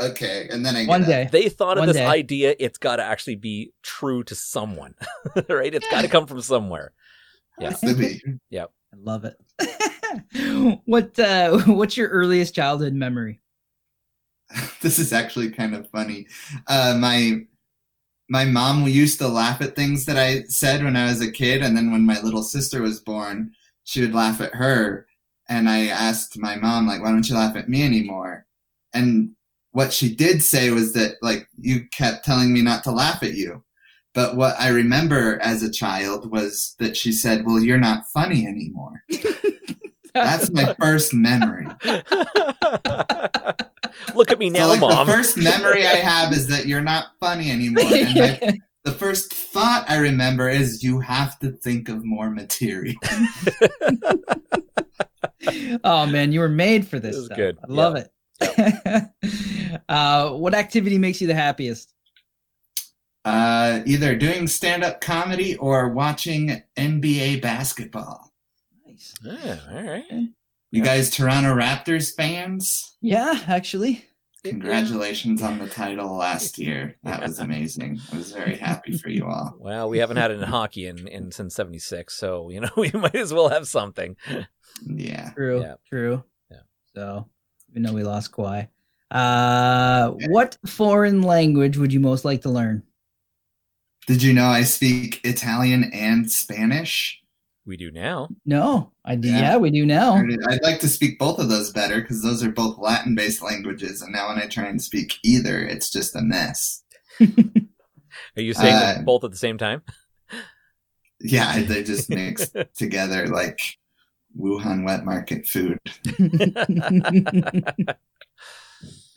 okay. And then I get One up. day. they thought of One this day. idea. It's got to actually be true to someone, right? It's got to come from somewhere. Yeah. Has to be. I love it. [laughs] what uh [laughs] what's your earliest childhood memory? [laughs] this is actually kind of funny. Uh, my my mom used to laugh at things that I said when I was a kid, and then when my little sister was born, she would laugh at her. And I asked my mom, like, "Why don't you laugh at me anymore?" And what she did say was that, like, you kept telling me not to laugh at you. But what I remember as a child was that she said, "Well, you're not funny anymore." That's my first memory. [laughs] Look at me now, so, like, mom. The first memory I have is that you're not funny anymore. And my, [laughs] the first thought I remember is you have to think of more material. [laughs] oh man, you were made for this. It was stuff. good. I love it. uh, what activity makes you the happiest? Uh, either doing stand up comedy or watching NBA basketball. Nice. Yeah, all right. You guys, Toronto Raptors fans, Yeah, actually. congratulations on the title last [laughs] year. That was amazing. I was very happy for you all. [laughs] Well, we haven't had it in hockey in, in since '76, so you know [laughs] we might as well have something. Yeah. True. Yeah. True. Yeah. So even though we lost Kawhi. Uh what foreign language would you most like to learn? Did you know I speak Italian and Spanish? We do now. No, I do. Yeah, Yeah. we do now. I'd like to speak both of those better because those are both Latin based languages. And now when I try and speak either, it's just a mess. [laughs] Are you saying Uh, both at the same time? [laughs] Yeah, they just mix [laughs] together like Wuhan wet market food.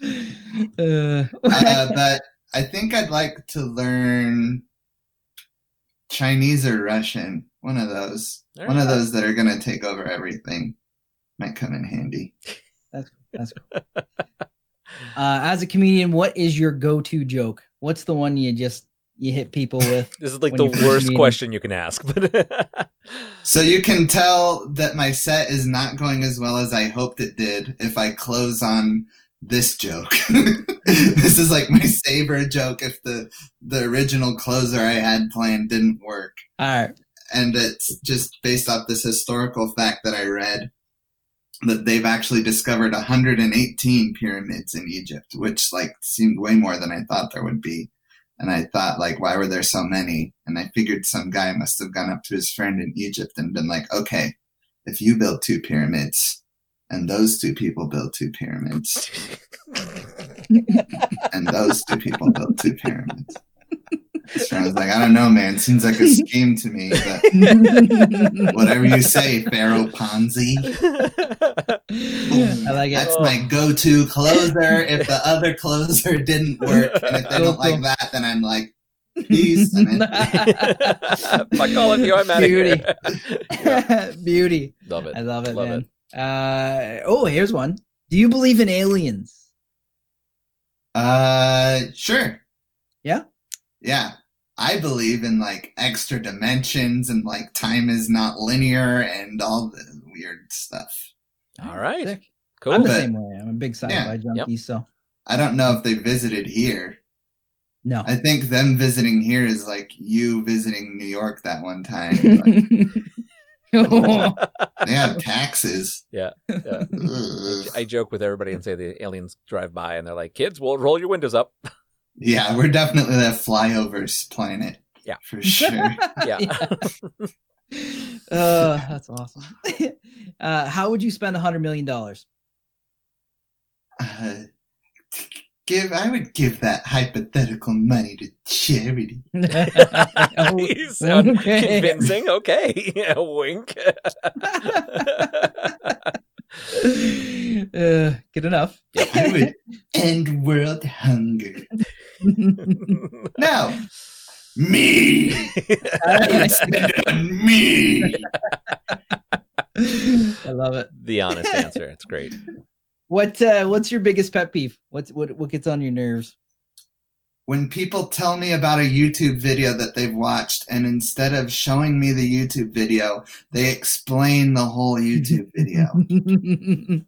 uh, Uh, but I think I'd like to learn Chinese or Russian. One of those. All One of right. those that are going to take over everything. Might come in handy. That's cool. Uh, as a comedian, what is your go-to joke? What's the one you just you hit people with? [laughs] This is like the worst meet 'em. question you can ask. But [laughs] So you can tell that my set is not going as well as I hoped it did if I close on this joke. [laughs] this is like my saber joke if the the original closer I had planned didn't work. All right. And it's just based off this historical fact that I read that they've actually discovered 118 pyramids in Egypt, which like seemed way more than I thought there would be. And I thought, like, why were there so many? And I figured some guy must have gone up to his friend in Egypt and been like, okay, if you build two pyramids and those two people build two pyramids [laughs] and those two people build two pyramids, So I was like, I don't know, man. Seems like a [laughs] scheme to me, but [laughs] whatever you say, Pharaoh Ponzi. [laughs] I like it. That's my go-to closer. If the other closer didn't work, and if they don't like that, then I'm like, peace. And then- Fuck all of you, I'm out Beauty. here. Beauty. Love it. I love it, Love man. Uh, oh, here's one. Do you believe in aliens? uh, sure. Yeah? Yeah. I believe in like extra dimensions and like time is not linear and all the weird stuff. All right. Sick. Cool. I'm the But- same way. I'm a big sci-fi Yeah. junkie, so I don't know if they visited here. no. I think them visiting here is like you visiting New York that one time. [laughs] Like, [laughs] they have taxes. Yeah, yeah. [laughs] I joke with everybody and say the aliens drive by and they're like, "Kids, we'll roll your windows up." Yeah, we're definitely that flyovers planet. Yeah. For sure. [laughs] Yeah. uh, [laughs] that's awesome. [laughs] uh, how would you spend a hundred million dollars? Uh, give I would give that hypothetical money to charity. you sound okay. convincing. Okay, yeah, wink. Uh, good enough. I would end world hunger. [laughs] now, Me. I would spend it on me. I love it. the honest answer. It's great. What uh, What's your biggest pet peeve? What's what What gets on your nerves? When people tell me about a YouTube video that they've watched, and instead of showing me the YouTube video, they explain the whole YouTube video. [laughs]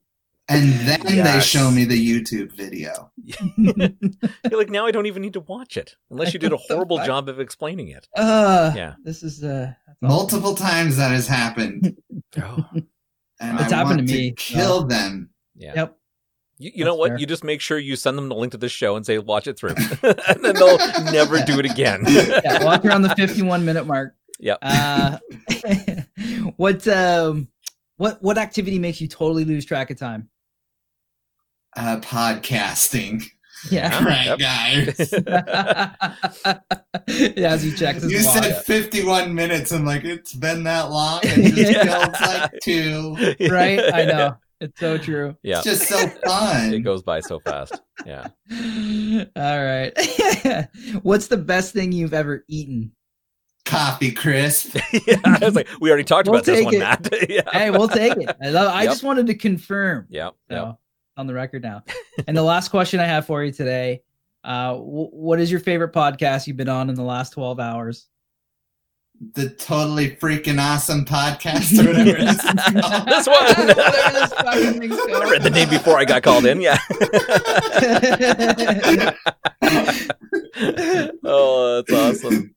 And then they show me the YouTube video. [laughs] You're like, now I don't even need to watch it unless you did a [laughs] horrible fuck? job of explaining it. uh, Yeah. This is uh, that's awesome. Multiple times that has happened. Oh. And It's I happened want to me, kill them. Yeah. Yep. You, you know what? fair. You just make sure you send them the link to this show and say, watch it through. [laughs] and then they'll never do it again. [laughs] yeah, walk around the 51 minute mark. Yep. Uh, [laughs] what um, what what activity makes you totally lose track of time? Uh, podcasting. Yeah. right, Yep. guys. yeah, as he checks his You watch. said 51 minutes. I'm like, it's been that long. It just Yeah. feels like two. right? I know. It's so true. Yeah. It's just so [laughs] fun. It goes by so fast. Yeah. [laughs] All right. [laughs] What's the best thing you've ever eaten? Coffee crisp. yeah. I was like, we already talked We'll about this one, it. Matt. yeah. Hey, we'll take it. I love. I Yep. just wanted to confirm. Yeah. So Yeah. on the record now. and the last question I have for you today: uh, w- What is your favorite podcast you've been on in the last twelve hours? The totally freaking awesome podcast or whatever it is. [laughs] This one. [laughs] Whatever this fucking thing's I read the name before I got called in. Yeah. [laughs] oh, that's awesome.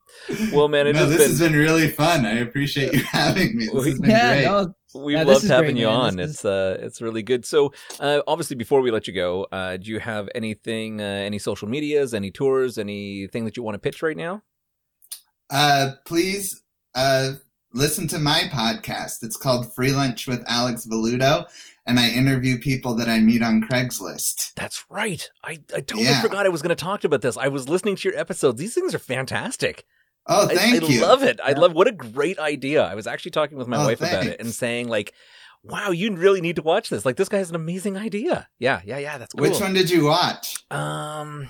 Well, man, it no, has this been. has been really fun. I appreciate you having me. This has been yeah, great. no, We've Yeah, loved having great, you man. on. This It's uh, it's really good. So, uh, obviously, before we let you go, uh, do you have anything, uh, any social medias, any tours, anything that you want to pitch right now? Uh, please uh, listen to my podcast. It's called Free Lunch with Alex Velluto, and I interview people that I meet on Craigslist. That's right. I, I totally Yeah. forgot I was going to talk about this. I was listening to your episodes. These things are fantastic. Oh, I- thank I, you. I love it. I love what a great idea. I was actually talking with my Oh, wife about it and saying like, "Wow, you really need to watch this. Like, this guy has an amazing idea." Yeah, yeah, yeah. That's cool. Which one did you watch? Um,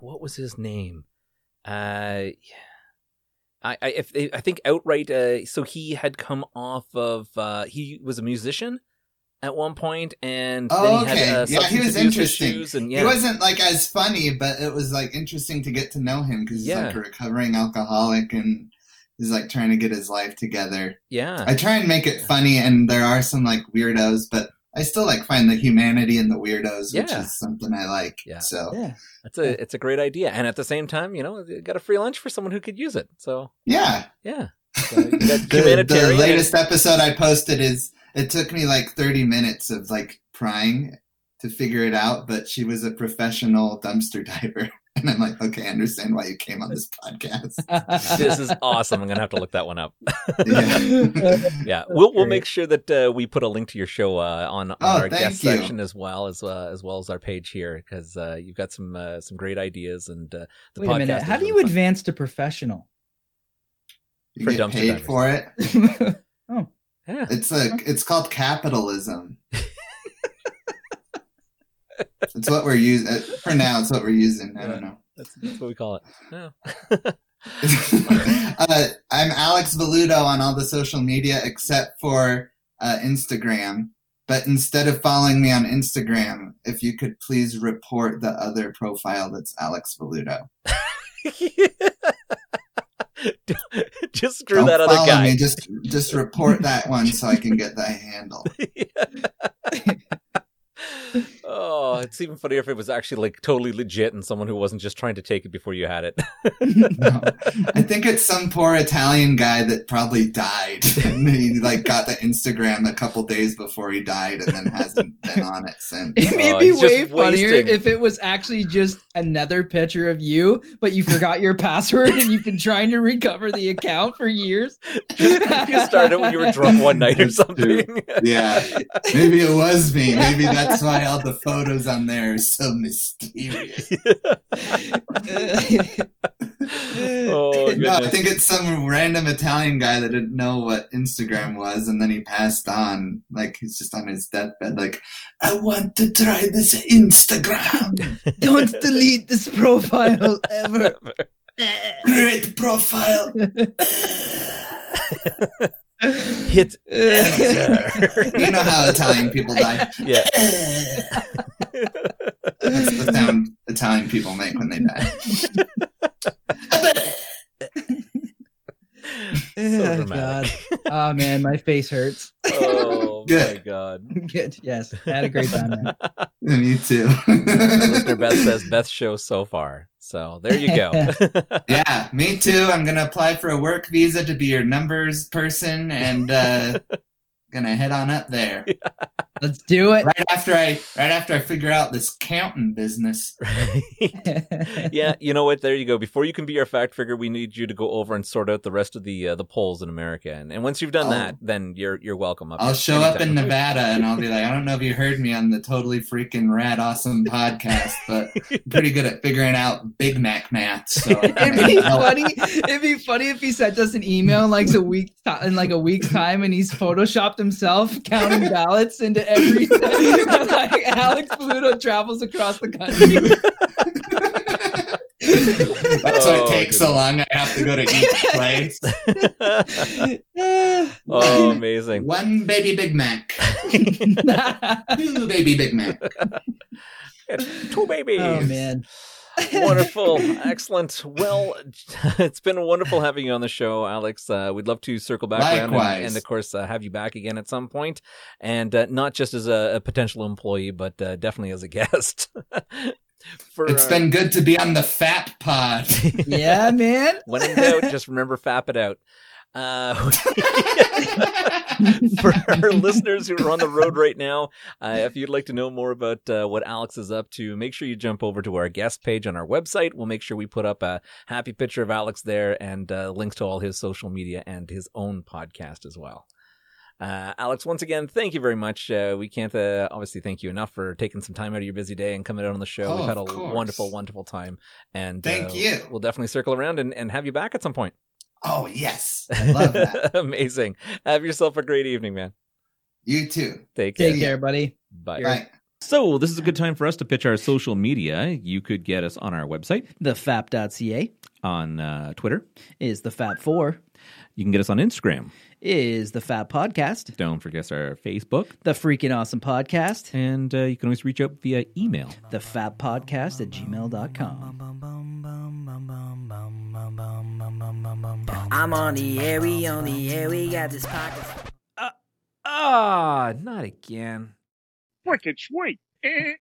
what was his name? Uh, I, I, if I think outright. Uh, so he had come off of. Uh, he was a musician at one point, and Oh, then he okay. had uh, Yeah, he was interesting. and yeah, He wasn't like as funny, but it was like interesting to get to know him because he's Yeah. like a recovering alcoholic and he's like trying to get his life together. yeah, I try and make it funny, and there are some like weirdos, but I still like find the humanity in the weirdos, which Yeah. is something I like. Yeah. So yeah. It's a it's a great idea, and at the same time, you know, you got a free lunch for someone who could use it. So yeah, yeah, [laughs] so the, the latest episode I posted is it took me like 30 minutes of like prying to figure it out, but she was a professional dumpster [laughs] diver. [laughs] And I'm like, okay, I understand why you came on this podcast. [laughs] this is awesome. I'm gonna have to look that one up. yeah. [laughs] yeah, we'll we'll make sure that uh, we put a link to your show uh, on, on Oh, our guest you. section as well as uh, as well as our page here because uh, you've got some uh, some great ideas and uh, the Wait podcast. a minute. How do you fun. advance to professional? You For get paid divers. for it. Oh, yeah. It's a it's called capitalism. It's what we're using for now. It's what we're using. I don't know. That's, that's what we call it. Yeah. [laughs] uh, I'm Alex Velluto on all the social media except for uh, Instagram. But instead of following me on Instagram, if you could please report the other profile that's Alex Velluto. [laughs] just screw Don't that other follow guy. me. Just just report that one so I can get that [laughs] handle. Oh, it's even funnier if it was actually like totally legit and someone who wasn't just trying to take it before you had it. [laughs] No. [laughs] I think it's some poor Italian guy that probably died. [laughs] and he like got the Instagram a couple days before he died and then hasn't been on it since. It may Oh, be he's way funnier wasting. if it was actually just another picture of you, but you forgot your password and you've been trying to recover the account for years. you started when you were drunk one night or something. Yeah, maybe it was me. Maybe that's why all the photos on there are so mysterious. [laughs] [laughs] oh, No, I think it's some random Italian guy that didn't know what Instagram was, and then he passed on. Like he's just on his deathbed, like, I want to try this Instagram. Don't [laughs] delete this profile ever. Great profile. Hit enter. [laughs] You know how Italian people die. yeah. [laughs] That's the sound Italian people make when they die. [laughs] [laughs] So Oh, dramatic. God. [laughs] Oh man, my face hurts. [laughs] Oh my Good. god. Good. Yes, I had a great time. Man. Me too. Listener Beth says best show so far. So there you go. yeah, me too. I'm gonna apply for a work visa to be your numbers person, and uh, gonna head on up there [laughs] Let's do it. right after I right after I figure out this counting business. [laughs] yeah, you know what? There you go. Before you can be our fact figure, we need you to go over and sort out the rest of the uh, the polls in America. And, and once you've done Oh. that, then you're you're welcome. Up I'll here show up in. Nevada and I'll be like, I don't know if you heard me on the totally freaking rad awesome podcast, but I'm pretty good at figuring out Big Mac math. So [laughs] It'd be funny. It'd be funny if he sent us an email in like a week in like a week's time, and he's photoshopped himself [laughs] counting ballots into every. like [laughs] [laughs] Alex Pluto travels across the country. That's why Oh, it takes so long. I have to go to each place. oh, amazing. One baby Big Mac. Two baby Big Mac. Two babies. oh man. Wonderful. [laughs] Excellent. Well [laughs] it's been wonderful having you on the show alex. Uh, we'd love to circle back around and, and of course uh, have you back again at some point. And uh, not just as a, a potential employee but uh, definitely as a [laughs] guest. For, It's uh, been good to be on the Fat Pod. Yeah, man. when in doubt just remember fap it out uh, [laughs] for our listeners who are on the road right now, uh, if you'd like to know more about uh, what Alex is up to, make sure you jump over to our guest page on our website. We'll make sure we put up a happy picture of Alex there and uh, links to all his social media and his own podcast as well. Uh, Alex, once again, thank you very much. Uh, we can't uh, obviously thank you enough for taking some time out of your busy day and coming out on the show. Oh, We've had a course. wonderful, wonderful time. And Thank you. We'll definitely circle around and, and have you back at some point. Oh, yes. I love that. [laughs] Amazing. Have yourself a great evening, man. You too. Take care. Take care, buddy. Bye. Bye. So, this is a good time for us to pitch our social media. You could get us on our website, The FAP.ca on uh, Twitter. is the FAP four You can get us on Instagram. Is the FAP podcast. Don't forget our Facebook. The freaking awesome podcast. And uh, you can always reach out via email. The FAP podcast at gmail.com. I'm on the air, we on the air, we got this pocket. Ah, not again. Wicked sweet. Eh.